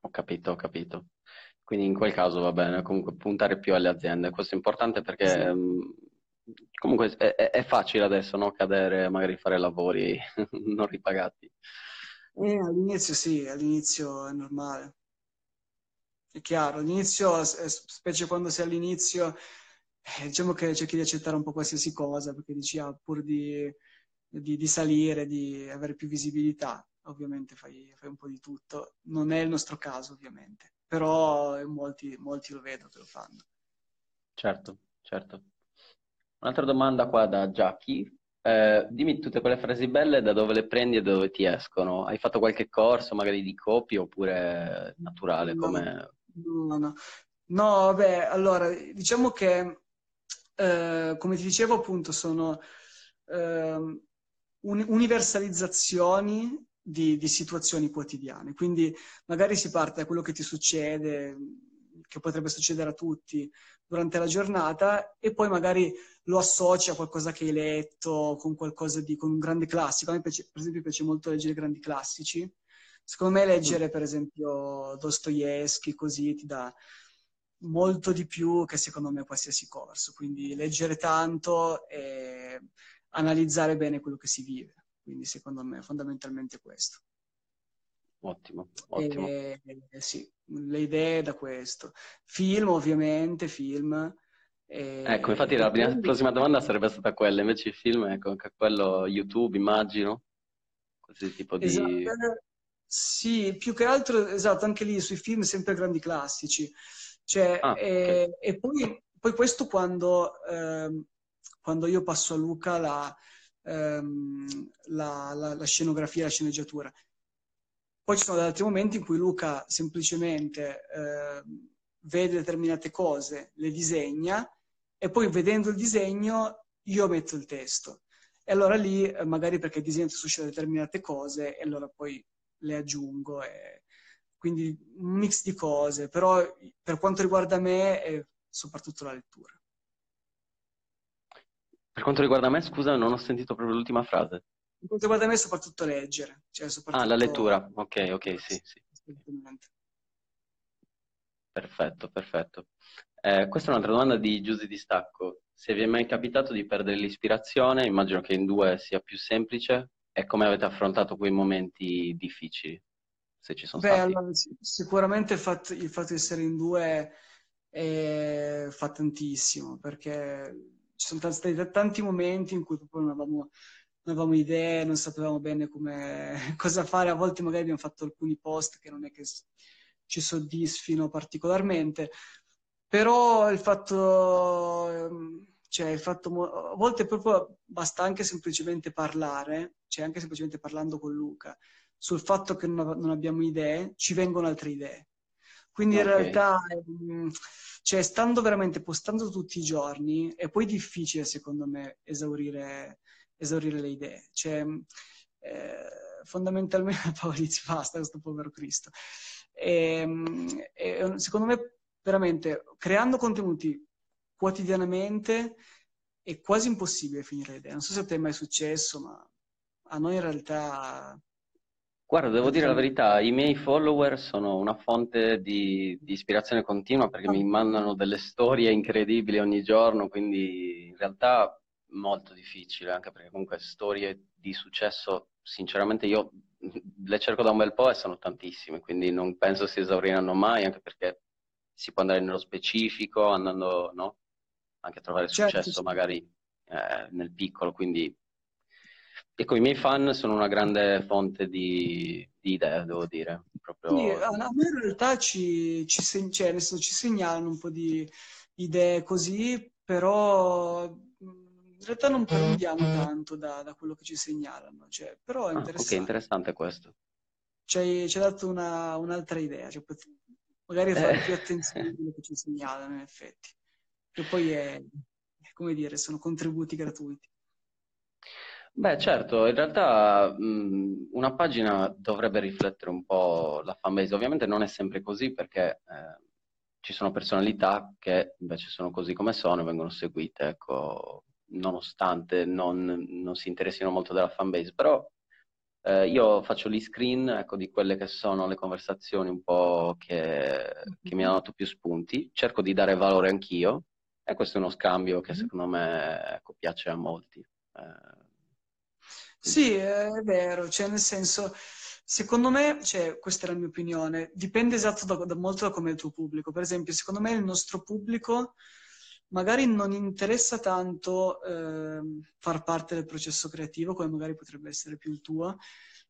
Ho capito, ho capito. Quindi in quel caso va bene, comunque puntare più alle aziende. Questo è importante perché sì. mh, mm, comunque è, è, è, facile adesso no? cadere, magari fare lavori non ripagati. Eh, all'inizio sì, all'inizio è normale è chiaro, all'inizio, specie quando sei all'inizio, eh, diciamo che cerchi di accettare un po' qualsiasi cosa, perché dici, ah, pur di, di, di salire, di avere più visibilità, ovviamente fai, fai, un po' di tutto. Non è il nostro caso, ovviamente, però molti, molti lo vedo che lo fanno. Certo, certo. Un'altra domanda qua da Jackie. Eh, dimmi tutte quelle frasi belle da dove le prendi e da dove ti escono. Hai fatto qualche corso magari di copia oppure naturale? Come... No, no. No, vabbè, allora, diciamo che, eh, come ti dicevo, appunto, sono eh, universalizzazioni di, di, situazioni quotidiane. Quindi magari si parte da quello che ti succede, che potrebbe succedere a tutti durante la giornata, e poi magari lo associ a qualcosa che hai letto, con qualcosa di, con un grande classico. A me piace, per esempio piace molto leggere grandi classici Secondo me leggere, per esempio, Dostoevsky così ti dà molto di più che secondo me qualsiasi corso. Quindi leggere tanto e analizzare bene quello che si vive. Quindi secondo me fondamentalmente questo. Ottimo, ottimo. E, sì, le idee da questo. Film, ovviamente, film. E... Ecco, infatti la prima, prossima domanda sarebbe stata quella, invece il film, ecco, quello YouTube, immagino, qualsiasi tipo di... Esatto. Sì, più che altro, esatto, anche lì sui film sempre grandi classici. Cioè, ah, e, okay. e poi, poi, questo quando, ehm, quando, io passo a Luca la, ehm, la, la, la, scenografia, la sceneggiatura. Poi ci sono altri momenti in cui Luca semplicemente eh, vede determinate cose, le disegna e poi vedendo il disegno io metto il testo. E allora lì, eh, magari perché il disegno suscita determinate cose, e allora poi le aggiungo. E quindi un mix di cose, però per quanto riguarda me è soprattutto la lettura. Per quanto riguarda me, scusa, non ho sentito proprio l'ultima frase. Per quanto riguarda me, soprattutto leggere. Cioè, soprattutto... Ah, la lettura. Ok, ok, sì, sì. Perfetto, perfetto. Eh, questa è un'altra domanda di Giusy Distacco. Se vi è mai capitato di perdere l'ispirazione, immagino che in due sia più semplice, e come avete affrontato quei momenti difficili, se ci sono Beh, stati? allora, sicuramente il fatto, il fatto, di essere in due eh, fa tantissimo, perché ci sono stati tanti momenti in cui proprio non avevamo, non avevamo idee, non sapevamo bene come, cosa fare, a volte magari abbiamo fatto alcuni post che non è che ci soddisfino particolarmente, però il fatto, ehm, cioè il fatto, a volte proprio basta anche semplicemente parlare, cioè anche semplicemente parlando con Luca, sul fatto che non, abbiamo idee, ci vengono altre idee. Quindi okay. in realtà, ehm, cioè, stando veramente, postando tutti i giorni, è poi difficile, secondo me, esaurire, esaurire le idee. Cioè, eh, fondamentalmente, Paolizzi, basta questo povero Cristo. E, ehm, e, secondo me, veramente, creando contenuti quotidianamente è quasi impossibile finire le idee. Non so se a te è mai successo, ma a noi in realtà Guarda, devo dire la verità, i miei follower sono una fonte di, di ispirazione continua perché mi mandano delle storie incredibili ogni giorno, quindi in realtà molto difficile, anche perché comunque storie di successo, sinceramente io le cerco da un bel po' e sono tantissime, quindi non penso si esauriranno mai, anche perché si può andare nello specifico, andando no? anche a trovare certo, successo certo. magari eh, nel piccolo, quindi Ecco, i miei fan sono una grande fonte di, di idee, devo dire. Proprio... Sì, a me in realtà ci, ci, cioè, ci segnalano un po' di idee così, però in realtà non prendiamo tanto da, da quello che ci segnalano. Cioè, però è interessante. Ah, ok, interessante questo. Ci hai, ci hai dato una, un'altra idea, cioè, magari fare eh. più attenzione a quello che ci segnalano, in effetti. Che poi è, come dire, sono contributi gratuiti. Beh, certo, in realtà mh, una pagina dovrebbe riflettere un po' la fanbase. Ovviamente non è sempre così perché eh, ci sono personalità che invece sono così come sono e vengono seguite, ecco, nonostante non, non si interessino molto della fanbase. Però eh, io faccio gli screen ecco, di quelle che sono le conversazioni un po' che, che mi hanno dato più spunti, cerco di dare valore anch'io e questo è uno scambio che secondo me ecco, piace a molti. Eh, sì, è vero, cioè nel senso, secondo me, cioè, questa è la mia opinione, dipende esatto da, da, molto da come è il tuo pubblico. Per esempio, secondo me il nostro pubblico magari non interessa tanto eh, far parte del processo creativo, come magari potrebbe essere più il tuo,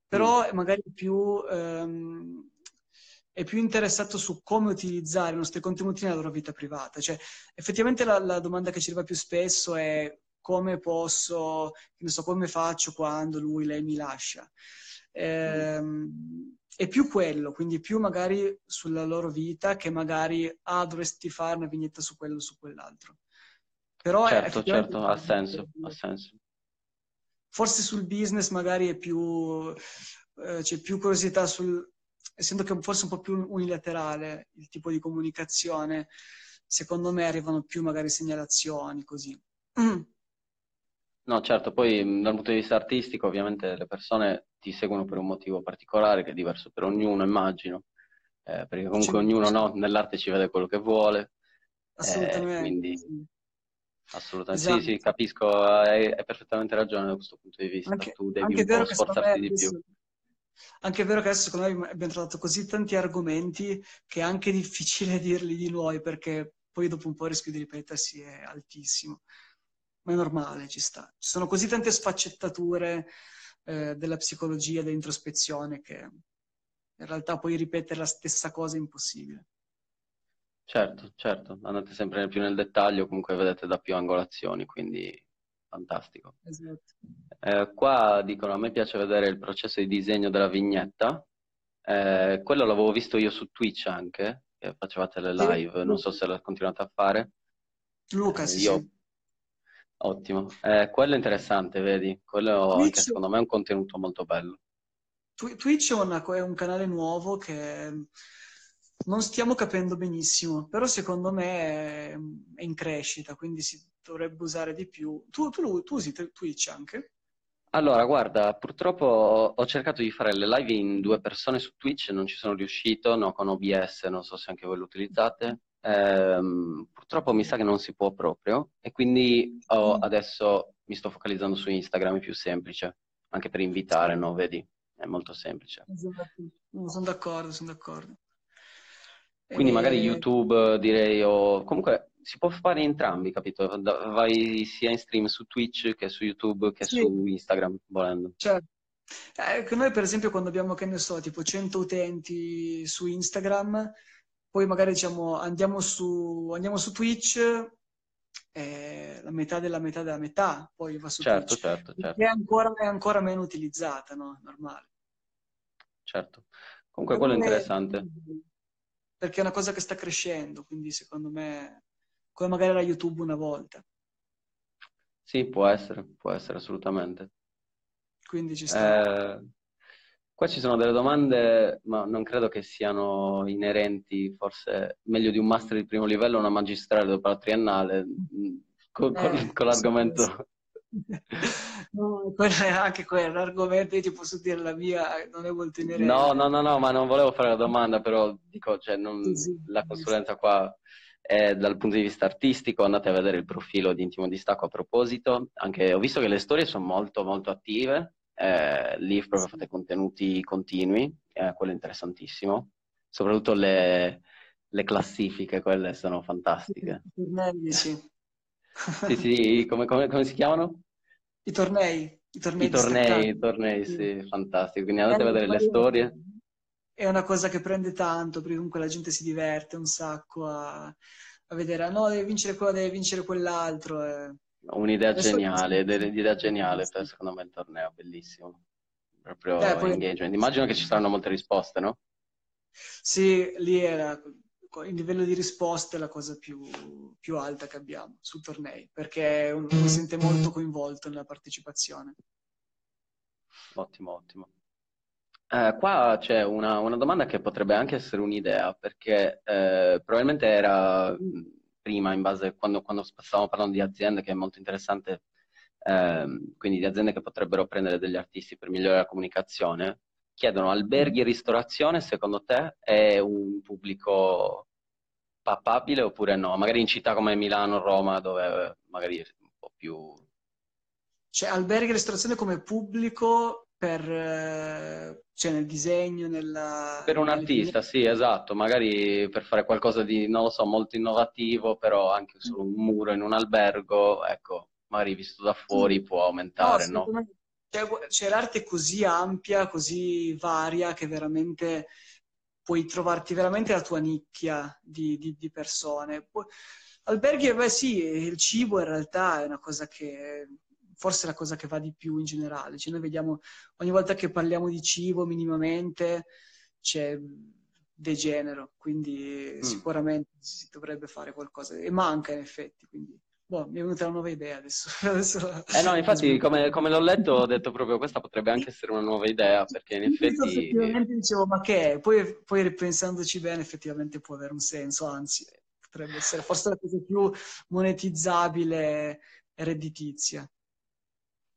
però mm. è magari più... Ehm, è più interessato su come utilizzare i nostri contenuti nella loro vita privata. Cioè, effettivamente la, la domanda che ci arriva più spesso è come posso, non so, come faccio quando lui, lei mi lascia. Eh, è più quello, quindi più magari sulla loro vita che magari, ah, dovresti fare una vignetta su quello o su quell'altro. Però certo, certo, ha senso, ha senso. Forse sul business magari è più, eh, c'è più curiosità sul, essendo che forse un po' più unilaterale il tipo di comunicazione, secondo me arrivano più magari segnalazioni così. No, certo, poi dal punto di vista artistico ovviamente le persone ti seguono per un motivo particolare che è diverso per ognuno, immagino, eh, perché comunque ognuno no, nell'arte ci vede quello che vuole. Assolutamente. Eh, quindi, assolutamente, esatto. sì, sì, capisco, hai, hai, perfettamente ragione da questo punto di vista, anche, tu devi un po' sforzarti di più. Anche è vero che adesso secondo me abbiamo trovato così tanti argomenti che è anche difficile dirli di nuovi perché poi dopo un po' il rischio di ripetersi è altissimo ma è normale, ci sta. Ci sono così tante sfaccettature eh, della psicologia, dell'introspezione, che in realtà poi ripetere la stessa cosa è impossibile. Certo, certo, andate sempre più nel dettaglio, comunque vedete da più angolazioni, quindi fantastico. Esatto. Eh, qua dicono, a me piace vedere il processo di disegno della vignetta, eh, quello l'avevo visto io su Twitch anche, che facevate le live, non so se l'ha continuato a fare. Luca, eh, sì, io... Ottimo, eh, quello è interessante, vedi? Quello Twitch, anche secondo me è un contenuto molto bello. Twitch è, una, è un canale nuovo che non stiamo capendo benissimo, però secondo me è, è in crescita, quindi si dovrebbe usare di più. Tu, tu, tu usi Twitch anche? Allora, guarda, purtroppo ho cercato di fare le live in due persone su Twitch, non ci sono riuscito, no, con OBS, non so se anche voi lo utilizzate. Ehm, purtroppo mi sa che non si può proprio e quindi mm. adesso mi sto focalizzando su Instagram, è più semplice, anche per invitare, no? Vedi? È molto semplice. Esatto. Sono d'accordo, sono d'accordo. Quindi e... magari YouTube direi, o comunque si può fare entrambi, capito? Vai sia in stream su Twitch che su YouTube che sì. su Instagram, volendo. Certo. Eh, noi per esempio quando abbiamo, che ne so, tipo 100 utenti su Instagram, poi magari diciamo andiamo su, andiamo su Twitch, eh, la metà della metà della metà, poi va su certo, Twitch. Certo, certo. È ancora, è ancora meno utilizzata, no? Normale. Certo. Comunque quello è interessante. Perché è una cosa che sta crescendo, quindi secondo me come magari era YouTube una volta. Sì, può essere, può essere assolutamente. Quindi ci sta. Eh, qua ci sono delle domande, ma non credo che siano inerenti, forse meglio di un master di primo livello, una magistrale dopo la triennale, mm, con, eh, con l'argomento... Sì. No, anche quello, l'argomento, io ti posso dire la mia, non è molto inerente. No, no, no, no, ma non volevo fare la domanda, però dico, cioè, non, sì, la consulenza qua eh, dal punto di vista artistico andate a vedere il profilo di Intimo Distacco a proposito, anche ho visto che le storie sono molto molto attive, eh, lì proprio fate contenuti continui, eh, quello è interessantissimo, soprattutto le, le classifiche, quelle sono fantastiche. I tornei, sì. sì, sì, come, come, come si chiamano? I tornei. I tornei, I tornei, i tornei sì, fantastico. Quindi andate a vedere le storie è una cosa che prende tanto, perché comunque la gente si diverte un sacco a, a vedere, ah, no, deve vincere quello, deve vincere quell'altro. Eh. Un'idea geniale, un'idea geniale per secondo me il torneo, bellissimo. Proprio eh, poi... engagement. Immagino che ci saranno molte risposte, no? Sì, lì era il livello di risposte è la cosa più, più alta che abbiamo sul tornei, perché uno si sente molto coinvolto nella partecipazione. Ottimo, ottimo. Eh, qua c'è una, una, domanda che potrebbe anche essere un'idea, perché eh, probabilmente era prima, in base quando, quando, stavamo parlando di aziende, che è molto interessante, eh, quindi di aziende che potrebbero prendere degli artisti per migliorare la comunicazione, chiedono alberghi e ristorazione, secondo te è un pubblico papabile oppure no? Magari in città come Milano, Roma, dove magari è un po' più... Cioè, alberghi e ristorazione come pubblico per, eh, cioè nel disegno, nella... Per un artista, sì, esatto, magari per fare qualcosa di, non lo so, molto innovativo, però anche solo un muro in un albergo, ecco, magari visto da fuori può aumentare, no? no? C'è, c'è l'arte così ampia, così varia, che veramente puoi trovarti veramente la tua nicchia di, di, di persone. Alberghi, beh sì, il cibo in realtà è una cosa che forse è la cosa che va di più in generale. Cioè noi vediamo ogni volta che parliamo di cibo minimamente c'è degenero, quindi mm. sicuramente si dovrebbe fare qualcosa e manca in effetti, quindi boh, mi è venuta una nuova idea adesso. adesso... Eh no, infatti come, come, l'ho letto ho detto proprio questa potrebbe anche essere una nuova idea perché in effetti... Effettivamente dicevo ma che è? Poi, poi ripensandoci bene effettivamente può avere un senso, anzi potrebbe essere forse la cosa più monetizzabile e redditizia.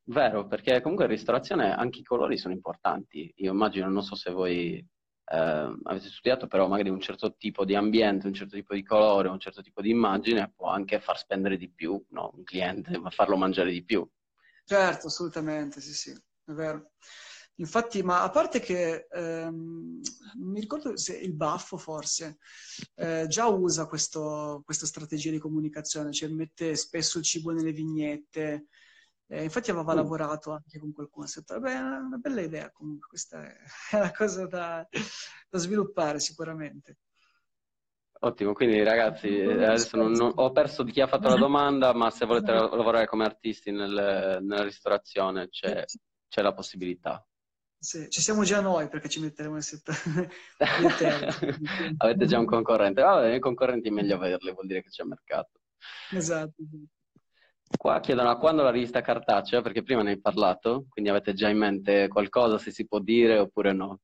Vero, perché comunque in ristorazione anche i colori sono importanti. Io immagino, non so se voi eh, avete studiato, però magari un certo tipo di ambiente, un certo tipo di colore, un certo tipo di immagine può anche far spendere di più no? un cliente, ma farlo mangiare di più. Certo, assolutamente, sì, sì, è vero. Infatti, ma a parte che ehm, mi ricordo se il baffo forse eh, già usa questo, questa strategia di comunicazione, cioè mette spesso il cibo nelle vignette, eh, infatti aveva mm. lavorato anche con qualcuno, ha detto, beh, è una bella idea comunque, questa è una cosa da, da sviluppare sicuramente. Ottimo, quindi ragazzi, adesso non, non, ho perso di chi ha fatto la domanda, ma se volete lavorare come artisti nel, nella ristorazione c'è, c'è, la possibilità. Sì, ci siamo già noi perché ci metteremo nel settore. Avete già un concorrente, vabbè, i concorrenti è meglio averli, vuol dire che c'è mercato. Esatto. Qua chiedono a quando la rivista cartacea, perché prima ne hai parlato, quindi avete già in mente qualcosa, se si può dire oppure no?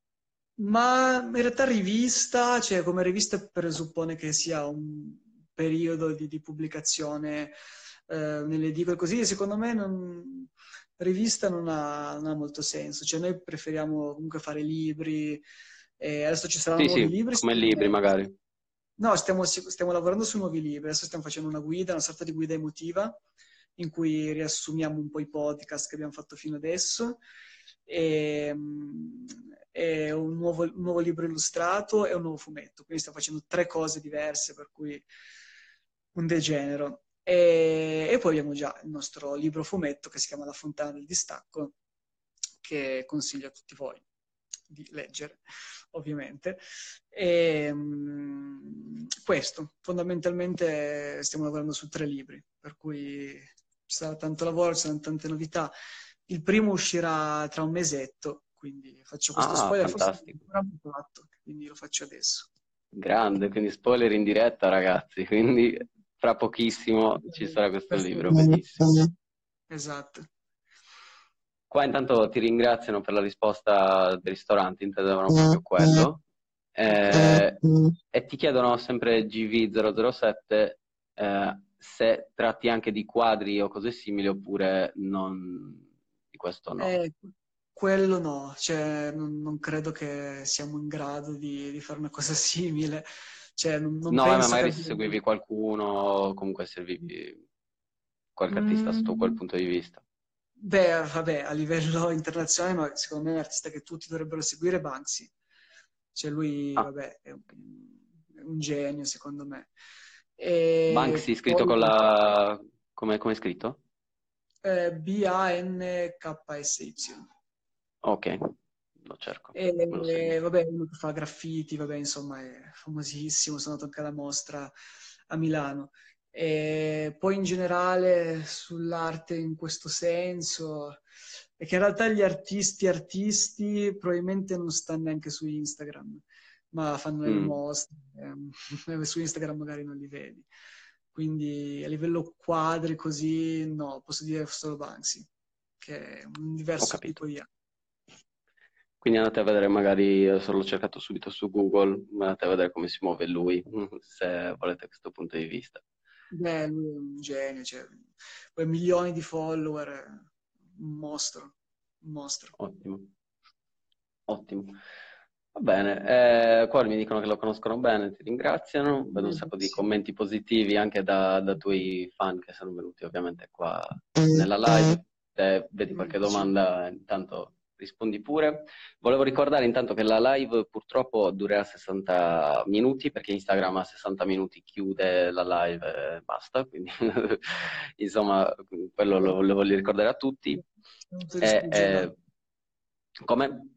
Ma in realtà rivista, cioè come rivista presuppone che sia un periodo di, di pubblicazione eh, nelle edicole così, secondo me non, rivista non ha, non ha, molto senso, cioè noi preferiamo comunque fare libri, e adesso ci saranno sì, nuovi sì, libri. come libri magari. No, stiamo, stiamo lavorando su nuovi libri, adesso stiamo facendo una guida, una sorta di guida emotiva, in cui riassumiamo un po' i podcast che abbiamo fatto fino adesso e, mm, e un, nuovo, un, nuovo, libro illustrato e un nuovo fumetto. Quindi stiamo facendo tre cose diverse, per cui un degenero. E, e poi abbiamo già il nostro libro fumetto che si chiama La fontana del distacco, che consiglio a tutti voi di leggere, ovviamente. E, um, questo, fondamentalmente stiamo lavorando su tre libri, per cui ci sarà tanto lavoro, ci saranno tante novità. Il primo uscirà tra un mesetto, quindi faccio questo ah, spoiler, fantastico. forse fatto, quindi lo faccio adesso. Grande, quindi spoiler in diretta ragazzi, quindi fra pochissimo ci sarà questo libro, bellissimo. Esatto. Qua intanto ti ringraziano per la risposta dei ristoranti, intendevano proprio quello. Eh, e ti chiedono sempre GV007 eh, se tratti anche di quadri o cose simili oppure non, di questo no. Eh, quello no, cioè non, non, credo che siamo in grado di, di fare una cosa simile. Cioè, non, non no, ma magari che... se seguivi qualcuno, comunque servivi qualche artista mm. sotto quel punto di vista. Beh, vabbè, a livello internazionale, ma secondo me è un artista che tutti dovrebbero seguire Banksy. Cioè lui, ah. vabbè, è un, è un, genio, secondo me. E Banksy scritto poi... con la... come è scritto? Eh, B-A-N-K-S-Y. Ok, lo cerco. E, e vabbè, uno che fa graffiti, vabbè, insomma, è famosissimo, sono andato anche alla mostra a Milano. E poi in generale sull'arte in questo senso, che in realtà gli artisti artisti probabilmente non stanno neanche su Instagram, ma fanno le mm. mostre, eh, su Instagram magari non li vedi. Quindi a livello quadri così, no, posso dire solo Banksy, che è un diverso tipo di arte. Quindi andate a vedere magari, adesso l'ho cercato subito su Google, andate a vedere come si muove lui, se volete questo punto di vista. Beh, lui è un genio, cioè, poi milioni di follower, un mostro, un mostro. Ottimo, ottimo. Va bene, eh, qua mi dicono che lo conoscono bene, ti ringraziano, vedo un sacco di commenti positivi anche da, da tuoi fan che sono venuti ovviamente qua nella live. Se vedi qualche domanda, intanto rispondi pure. Volevo ricordare intanto che la live purtroppo durerà 60 minuti perché Instagram a 60 minuti chiude la live e basta, quindi insomma quello lo, lo, voglio ricordare a tutti. E, e, come?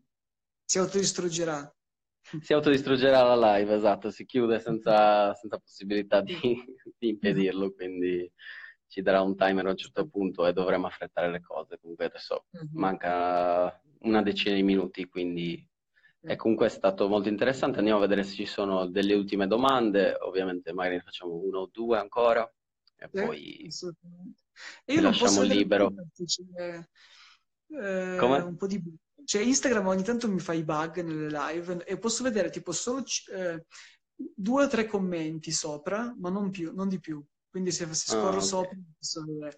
Si autodistruggerà. Si autodistruggerà la live, esatto, si chiude senza, senza possibilità di, di impedirlo, quindi ci darà un timer a un certo punto e dovremo affrettare le cose. Comunque adesso uh-huh. manca una decina di minuti, quindi è comunque stato molto interessante. Andiamo a vedere se ci sono delle ultime domande, ovviamente magari ne facciamo uno o due ancora e eh, poi io lasciamo libero. Eh, Come? Un po' di... Cioè Instagram ogni tanto mi fa i bug nelle live e posso vedere tipo solo eh, due o tre commenti sopra, ma non, più, non di più. Quindi se, se scorro ah, okay. sopra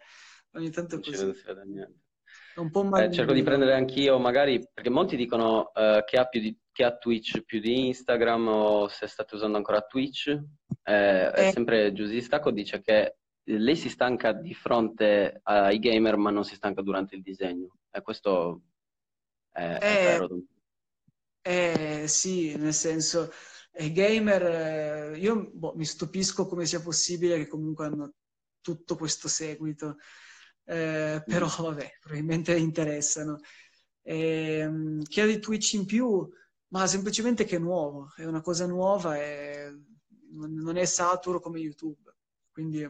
ogni tanto è così. Po' eh, cerco di prendere anch'io, magari, perché molti dicono uh, che, ha di, che, ha Twitch più di Instagram o se state usando ancora Twitch. Eh, eh. sempre Giusy Stacco dice che lei si stanca di fronte ai gamer ma non si stanca durante il disegno. E questo è, è eh, vero. Eh, sì, nel senso, i gamer, io boh, mi stupisco come sia possibile che comunque hanno tutto questo seguito eh, però mm. vabbè, probabilmente interessano. Eh, chi ha di Twitch in più, ma semplicemente che è nuovo, è una cosa nuova e non è saturo come YouTube, quindi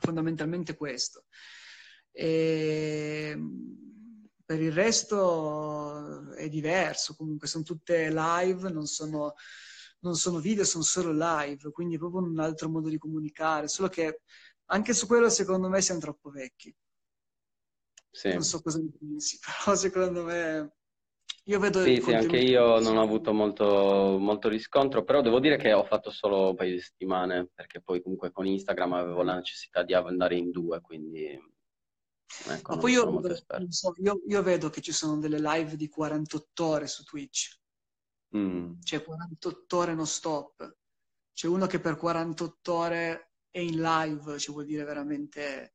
fondamentalmente questo. E per il resto è diverso, comunque sono tutte live, non sono, non sono video, sono solo live, quindi è proprio un altro modo di comunicare, solo che anche su quello secondo me siamo troppo vecchi. Sì. Non so cosa ne pensi, però secondo me Io vedo sì, sì, anche io non ho avuto molto, molto, riscontro, però devo dire che ho fatto solo un paio di settimane, perché poi comunque con Instagram avevo la necessità di andare in due, quindi ecco, Ma poi io, so, io, io, vedo che ci sono delle live di 48 ore su Twitch, mm. cioè 48 ore non stop. C'è uno che per 48 ore è in live, ci vuol dire veramente...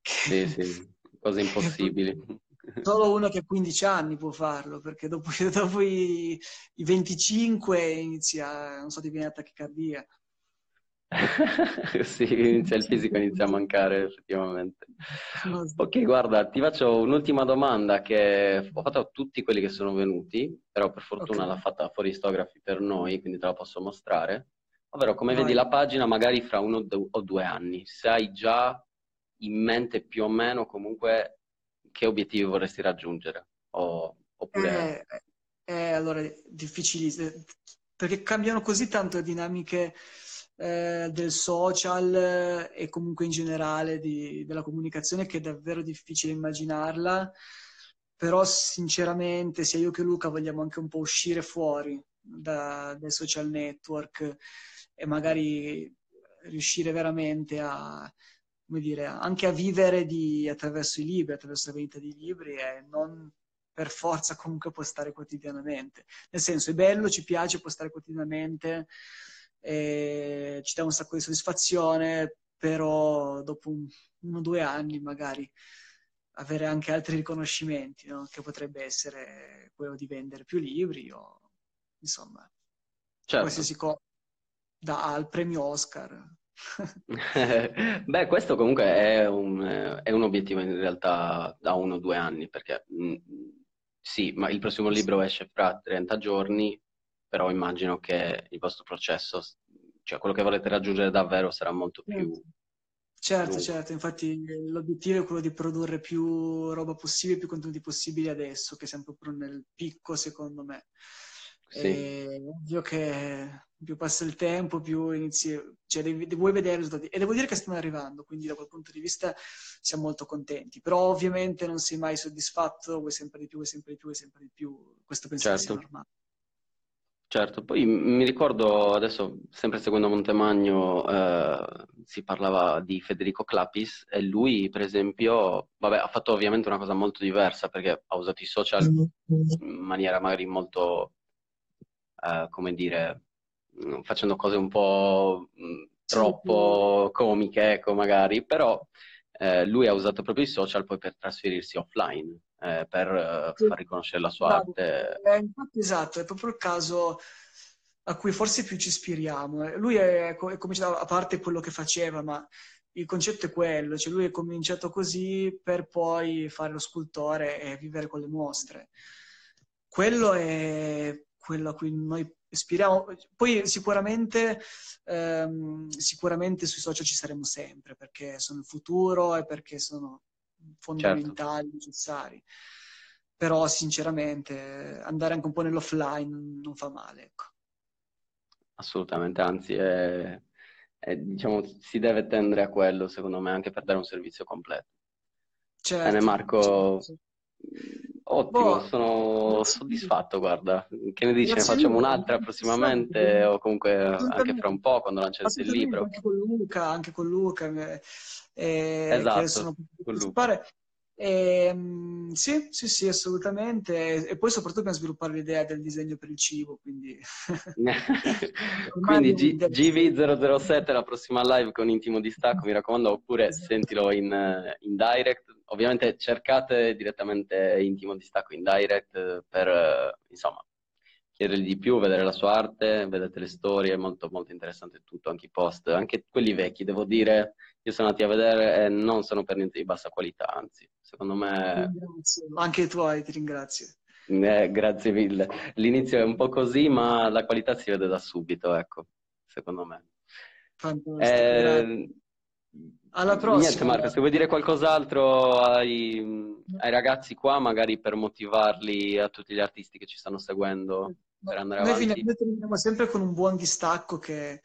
Che... Sì, sì, cose impossibili. Solo uno che ha 15 anni può farlo, perché dopo, dopo i, i, 25 inizia, non so, ti viene tachicardia. sì, inizia il fisico inizia a mancare effettivamente. Ok, guarda, ti faccio un'ultima domanda che ho fatto a tutti quelli che sono venuti, però per fortuna okay. l'ha fatta Foristografi per noi, quindi te la posso mostrare. Ovvero, come Vai. vedi la pagina, magari fra uno o due anni, se hai già in mente più o meno comunque che obiettivi vorresti raggiungere? O, oppure... Eh, eh, allora, difficilissimo, perché cambiano così tanto le dinamiche eh, del social e comunque in generale di, della comunicazione che è davvero difficile immaginarla, però sinceramente sia io che Luca vogliamo anche un po' uscire fuori da, dai social network e magari riuscire veramente a come dire, anche a vivere di, attraverso i libri, attraverso la vendita di libri e non per forza comunque postare quotidianamente. Nel senso, è bello, ci piace postare quotidianamente, ci dà un sacco di soddisfazione, però dopo un, uno o due anni magari avere anche altri riconoscimenti, no? che potrebbe essere quello di vendere più libri o insomma certo. qualsiasi cosa, da, al premio Oscar. Beh, questo comunque è un, è un, obiettivo in realtà da uno o due anni, perché mh, mm, sì, ma il prossimo libro esce fra 30 giorni, però immagino che il vostro processo, cioè quello che volete raggiungere davvero sarà molto più... Certo, lungo. certo, infatti l'obiettivo è quello di produrre più roba possibile, più contenuti possibili adesso, che siamo proprio nel picco secondo me. Sì. È ovvio che più passa il tempo, più inizi, cioè devi, vuoi vedere i risultati. E devo dire che stanno arrivando, quindi da quel punto di vista siamo molto contenti. Però ovviamente non sei mai soddisfatto, vuoi sempre di più, vuoi sempre di più, vuoi sempre di più. Questo penso certo. sia normale. Certo, poi mi ricordo adesso, sempre seguendo Montemagno, eh, si parlava di Federico Clapis e lui, per esempio, vabbè, ha fatto ovviamente una cosa molto diversa perché ha usato i social mm-hmm. in maniera magari molto eh, come dire, mm, facendo cose un po' mm, troppo comiche, ecco, magari, però eh, lui ha usato proprio i social poi per trasferirsi offline, eh, per eh, sì. far riconoscere la sua Bravo. arte. Eh, infatti, esatto, è proprio il caso a cui forse più ci ispiriamo. Eh, lui è, è cominciato, a parte quello che faceva, ma il concetto è quello, cioè lui è cominciato così per poi fare lo scultore e vivere con le mostre. Quello è quello a cui noi ispiriamo. Poi sicuramente, ehm, sicuramente sui social ci saremo sempre perché sono il futuro e perché sono fondamentali, certo. necessari. Però sinceramente andare anche un po' nell'offline non fa male. Ecco. Assolutamente, anzi è, è, diciamo, si deve tendere a quello secondo me anche per dare un servizio completo. Certo, Bene Marco, certo. Ottimo, boh, sono soddisfatto, guarda. Che ne dici? Ne facciamo un'altra prossimamente o comunque anche fra un po' quando lanciate il libro? Anche con Luca, anche con Luca. Eh, esatto, sono con Luca. E, ehm, sì, sì, sì, assolutamente. E poi soprattutto dobbiamo sviluppare l'idea del disegno per il cibo, quindi... quindi G- GV007 la prossima live con Intimo Distacco, mi raccomando, oppure esatto. sentilo in, in, direct. Ovviamente cercate direttamente Intimo Distacco in direct per, insomma, chiedergli di più, vedere la sua arte, vedete le storie, è molto, molto interessante tutto, anche i post, anche quelli vecchi, devo dire, io sono andati a vedere e non sono per niente di bassa qualità, anzi, secondo me... Anche i tuoi, ti ringrazio. Eh, grazie mille. L'inizio è un po' così, ma la qualità si vede da subito, ecco, secondo me. Eh, alla prossima. Niente Marco, se vuoi dire qualcos'altro ai, ai, ragazzi qua, magari per motivarli a tutti gli artisti che ci stanno seguendo per andare noi avanti. Noi terminiamo sempre con un buon distacco che è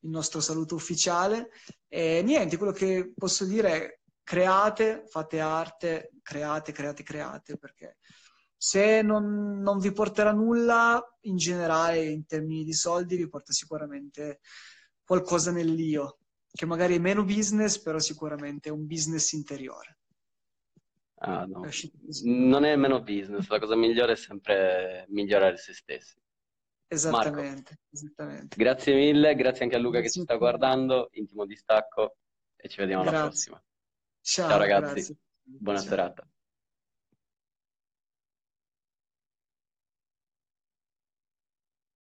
il nostro saluto ufficiale. E niente, quello che posso dire è create, fate arte, create, create, create, perché Se non, non vi porterà nulla, in generale, in termini di soldi, vi porta sicuramente qualcosa nell'io, che magari è meno business, però sicuramente è un business interiore. Ah, no. Non è meno business, la cosa migliore è sempre migliorare se stessi. Esattamente, esattamente. Grazie mille, grazie anche a Luca grazie che ci sta guardando, intimo distacco e ci vediamo grazie. alla prossima. Ciao, Ciao ragazzi, grazie. buona Ciao. serata.